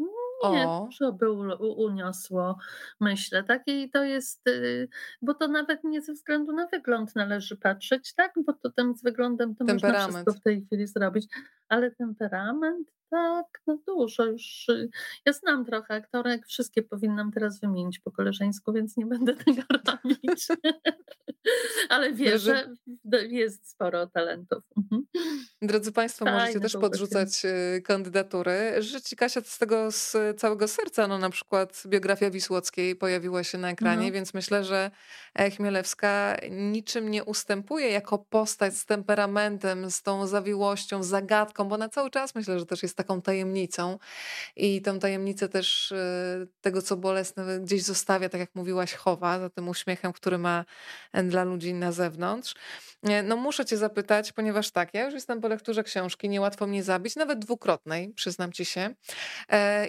Nie, o. dużo by uniosło, myślę. Tak? I to jest, y, bo to nawet nie ze względu na wygląd należy patrzeć, tak? Bo to tym z wyglądem to można wszystko w tej chwili zrobić, ale temperament, tak, no dużo już. Ja znam trochę aktorek, wszystkie powinnam teraz wymienić po koleżeńsku, więc nie będę tego [laughs] robić. Ale wierzę, że jest sporo talentów. Mhm. Drodzy Państwo, Fajne możecie też podrzucać y, kandydatury. Życzę Kasia z tego z całego serca. No na przykład biografia Wisłockiej pojawiła się na ekranie, mhm. więc myślę, że Chmielewska niczym nie ustępuje jako postać z temperamentem, z tą zawiłością, zagadką, bo na cały czas myślę, że też jest taką tajemnicą i tą tajemnicę też e, tego, co bolesne gdzieś zostawia, tak jak mówiłaś, chowa za tym uśmiechem, który ma e, dla ludzi na zewnątrz. E, no muszę cię zapytać, ponieważ tak, ja już jestem po lekturze książki, niełatwo mnie zabić, nawet dwukrotnej, przyznam ci się.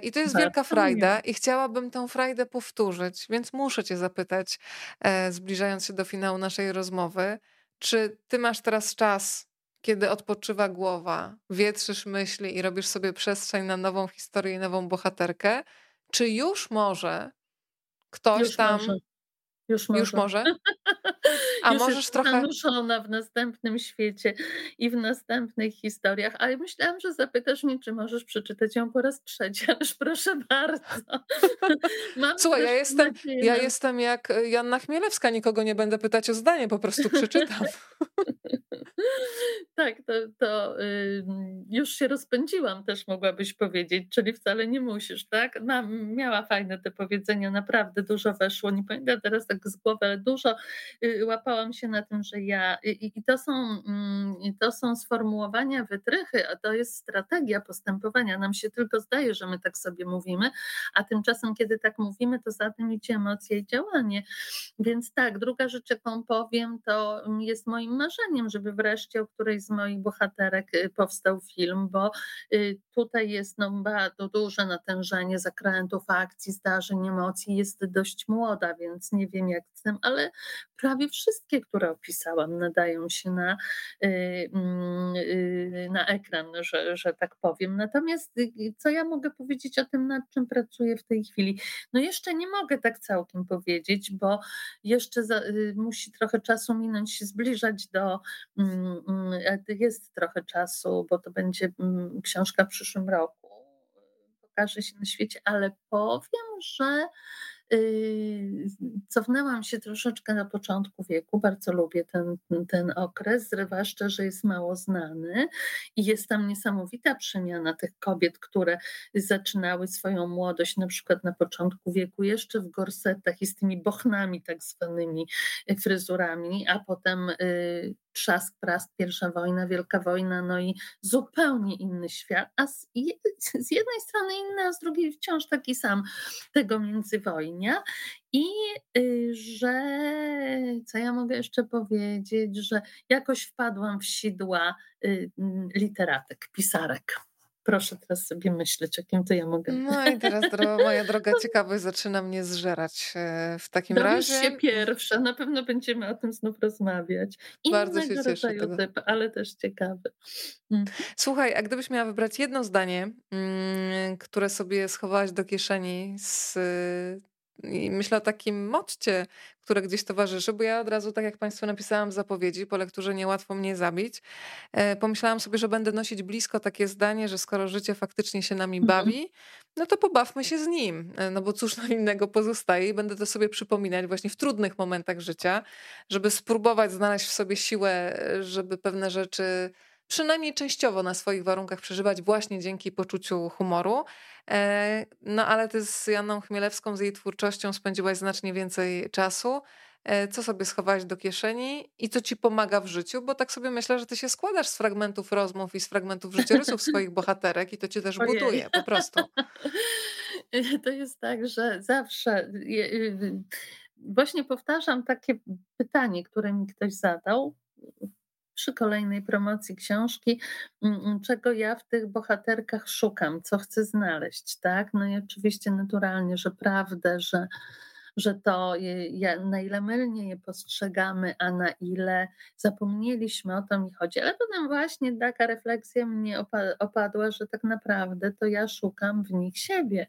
I to jest tak, wielka frajda i chciałabym tę frajdę powtórzyć, więc muszę cię zapytać, zbliżając się do finału naszej rozmowy, czy ty masz teraz czas kiedy odpoczywa głowa, wietrzysz myśli i robisz sobie przestrzeń na nową historię i nową bohaterkę, czy już może ktoś już tam. Może. Już może. Już może? [laughs] A już możesz trochę. zanurzona w następnym świecie i w następnych historiach. Ale myślałam, że zapytasz mnie, czy możesz przeczytać ją po raz trzeci, [laughs] ależ proszę bardzo. [laughs] Słuchaj, ja jestem, ja jestem jak Janna Chmielewska, nikogo nie będę pytać o zdanie, po prostu przeczytam. [laughs] tak, to, to y, już się rozpędziłam, też mogłabyś powiedzieć, czyli wcale nie musisz, tak? Mam, miała fajne te powiedzenia, naprawdę dużo weszło, nie pamiętam teraz tak z głowy, ale dużo y, łapałam się na tym, że ja i, i to, są, y, to są sformułowania, wytrychy, a to jest strategia postępowania. Nam się tylko zdaje, że my tak sobie mówimy, a tymczasem, kiedy tak mówimy, to za tym idzie emocje i działanie. Więc tak, druga rzecz, jaką powiem, to jest moim marzeniem, żeby wreszcie o którejś z moich bohaterek y, powstał film, bo y, tutaj jest no, bardzo duże natężenie zakrętów, akcji, zdarzeń, emocji. Jest dość młoda, więc nie wiem jak z tym, ale prawie wszystkie, które opisałam, nadają się na, y, mm, na ekran, że, że tak powiem. Natomiast co ja mogę powiedzieć o tym, nad czym pracuję w tej chwili? No jeszcze nie mogę tak całkiem powiedzieć, bo jeszcze za, musi trochę czasu minąć się zbliżać do mm, jest trochę czasu, bo to będzie mm, książka w przyszłym roku, pokaże się na świecie, ale powiem, że Yy, cofnęłam się troszeczkę na początku wieku, bardzo lubię ten, ten okres, zwłaszcza, że jest mało znany i jest tam niesamowita przemiana tych kobiet, które zaczynały swoją młodość na przykład na początku wieku jeszcze w gorsetach i z tymi bochnami tak zwanymi fryzurami, a potem trzask, prask, pierwsza wojna, wielka wojna, no i zupełnie inny świat, a z, z jednej strony inny, a z drugiej wciąż taki sam tego międzywojnia i y, że, co ja mogę jeszcze powiedzieć, że jakoś wpadłam w sidła y, literatek, pisarek. Proszę teraz sobie myśleć, o kim to ja mogę. No i teraz, moja droga [laughs] ciekawość zaczyna mnie zżerać e, w takim Dowiesz razie. się pierwsza, na pewno będziemy o tym znów rozmawiać. Innego Bardzo się cieszę. Typ, ale też ciekawy. Mm. Słuchaj, a gdybyś miała wybrać jedno zdanie, mm, które sobie schowałaś do kieszeni z i myślę o takim motcie, które gdzieś towarzyszy, bo ja od razu, tak jak Państwu napisałam w zapowiedzi, po lekturze Niełatwo mnie zabić, e, pomyślałam sobie, że będę nosić blisko takie zdanie, że skoro życie faktycznie się nami mhm. bawi, no to pobawmy się z nim, e, no bo cóż nam [laughs] innego pozostaje i będę to sobie przypominać właśnie w trudnych momentach życia, żeby spróbować znaleźć w sobie siłę, e, żeby pewne rzeczy przynajmniej częściowo na swoich warunkach przeżywać właśnie dzięki poczuciu humoru. E, no ale ty z Janą Chmielewską, z jej twórczością spędziłaś znacznie więcej czasu. E, co sobie schowałaś do kieszeni i co ci pomaga w życiu? Bo tak sobie myślę, że ty się składasz z fragmentów rozmów i z fragmentów życiorysów swoich bohaterek i to cię też buduje po prostu. [laughs] To jest tak, że zawsze y, y, właśnie powtarzam takie pytanie, które mi ktoś zadał przy kolejnej promocji książki, mm, mm, czego ja w tych bohaterkach szukam, co chcę znaleźć, tak? No i oczywiście naturalnie, że prawdę, że, że to je, na ile mylnie je postrzegamy, a na ile zapomnieliśmy, o to mi chodzi. Ale potem właśnie taka refleksja mnie opadła, że tak naprawdę to ja szukam w nich siebie.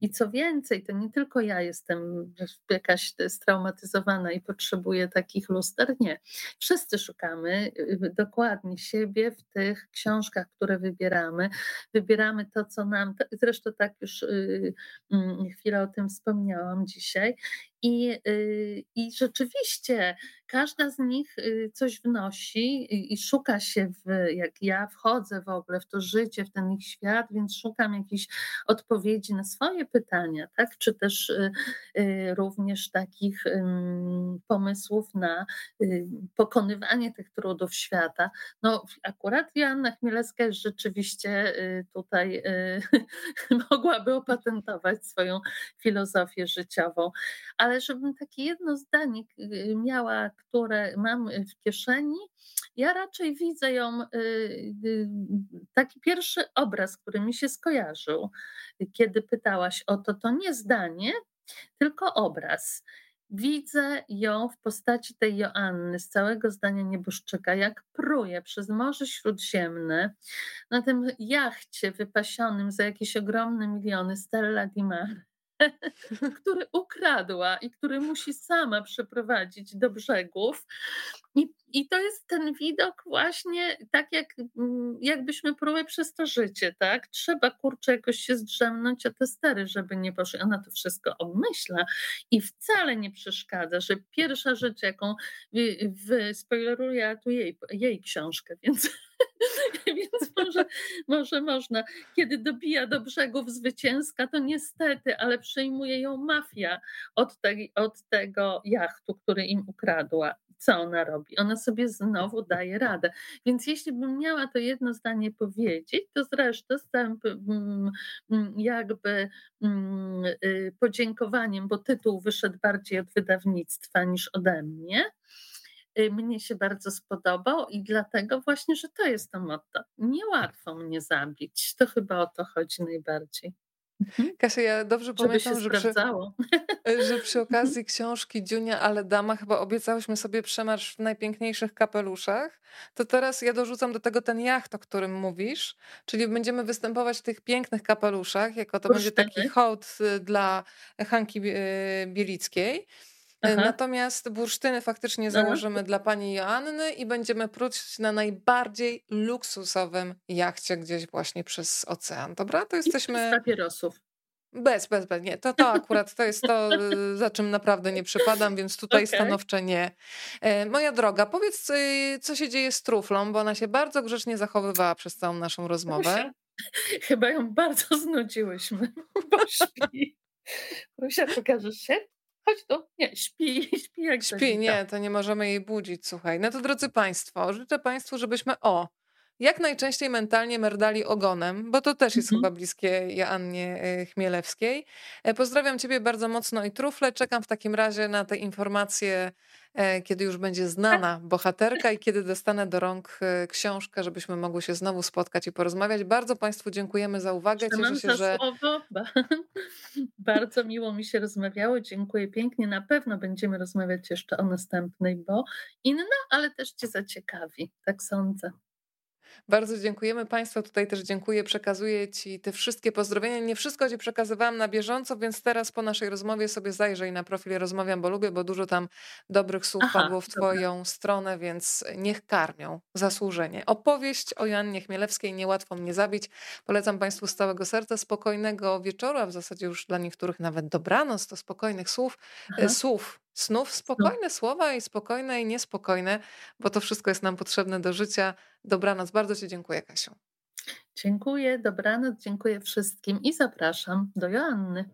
I co więcej, to nie tylko ja jestem jakaś straumatyzowana i potrzebuję takich luster. Nie. Wszyscy szukamy y, dokładnie siebie w tych książkach, które wybieramy. Wybieramy to, co nam, zresztą tak już y, mm, chwilę o tym wspomniałam dzisiaj. I, y, I rzeczywiście każda z nich coś wnosi i, i szuka się, w, jak ja wchodzę w ogóle w to życie, w ten ich świat, więc szukam jakichś odpowiedzi na swoje pytania, tak? czy też y, y, również takich pomysłów na y, pokonywanie tych trudów świata. No, akurat Joanna Chmielewska jest rzeczywiście tutaj [laughs] mogłaby opatentować swoją filozofię życiową, ale żebym takie jedno zdanie miała, które mam w kieszeni, ja raczej widzę ją, taki pierwszy obraz, który mi się skojarzył, kiedy pytałaś o to, to nie zdanie, tylko obraz. Widzę ją w postaci tej Joanny z całego zdania nieboszczyka, jak pruje przez Morze Śródziemne na tym jachcie wypasionym za jakieś ogromne miliony Stella di Mare [laughs] który ukradła i który musi sama przeprowadzić do brzegów. I, I to jest ten widok właśnie tak, jak, mm, jakbyśmy próbowali przez to życie, tak? Trzeba kurczę jakoś się zdrzemnąć o te stery, żeby nie poszły. Ona to wszystko obmyśla i wcale nie przeszkadza, że pierwsza rzecz, jaką wyspoileruję tu jej, jej książkę, więc [laughs] [laughs] Więc może, może można. Kiedy dobija do brzegów zwycięska, to niestety, ale przejmuje ją mafia od, te, od tego jachtu, który im ukradła. Co ona robi? Ona sobie znowu daje radę. Więc jeśli bym miała to jedno zdanie powiedzieć, to zresztą z całym mm, mm, jakby mm, y, podziękowaniem, bo tytuł wyszedł bardziej od wydawnictwa niż ode mnie mnie się bardzo spodobał i dlatego właśnie, że to jest to motto. Niełatwo mnie zabić. To chyba o to chodzi najbardziej. Mhm. Kasia, ja dobrze pamiętam, że przy, y, że przy [laughs] okazji książki Dziunia, ale dama chyba obiecałyśmy sobie przemarsz w najpiękniejszych kapeluszach. To teraz ja dorzucam do tego ten jacht, o którym mówisz, czyli będziemy występować w tych pięknych kapeluszach, jako to będzie taki hołd y, dla Hanki Bielickiej. Aha. Natomiast bursztyny faktycznie założymy Aha. dla pani Joanny i będziemy pruć na najbardziej luksusowym jachcie gdzieś właśnie przez ocean. Dobra? To jesteśmy. I papierosów. Bez, bez, bez. Nie, to, to akurat to jest to, za czym naprawdę nie przypadam, więc tutaj okay. stanowcze nie. E, moja droga, powiedz, co się dzieje z truflą, bo ona się bardzo grzecznie zachowywała przez całą naszą rozmowę. [laughs] Chyba ją bardzo znudziłyśmy, [laughs] bo śpi. Proszę, pokażesz się? Chodź tu, nie, śpi, [laughs] śpi jak Śpi, nie, to nie możemy jej budzić, słuchaj. No to drodzy Państwo, życzę Państwu, żebyśmy, o, jak najczęściej mentalnie merdali ogonem, bo to też jest mhm. chyba bliskie Joannie e, Chmielewskiej. E, pozdrawiam Ciebie bardzo mocno i trufle. Czekam w takim razie na te informacje, e, kiedy już będzie znana bohaterka i kiedy dostanę do rąk książkę, żebyśmy mogły się znowu spotkać i porozmawiać. Bardzo Państwu dziękujemy za uwagę. Cieszę się, że. Słowo. [laughs] Bardzo miło mi się rozmawiało. Dziękuję pięknie. Na pewno będziemy rozmawiać jeszcze o następnej, bo inna, ale też Cię zaciekawi. Tak sądzę. Bardzo dziękujemy Państwu. Tutaj też dziękuję. Przekazuję Ci te wszystkie pozdrowienia. Nie wszystko Ci przekazywałam na bieżąco, więc teraz po naszej rozmowie sobie zajrzyj na profil Rozmawiam, bo lubię, bo dużo tam dobrych słów Aha, padło w dobra. Twoją stronę, więc niech karmią zasłużenie. Opowieść o Joannie Chmielewskiej niełatwo mnie zabić. Polecam Państwu z całego serca spokojnego wieczoru, a w zasadzie już dla niektórych nawet dobranoc, to spokojnych słów, e, Aha. słów, snów, No, spokojne słowa i spokojne i niespokojne, bo to wszystko jest nam potrzebne do życia. Dobranoc. Bardzo Ci dziękuję, Kasiu. dziękuję, dobranoc, dziękuję wszystkim i zapraszam do Joanny.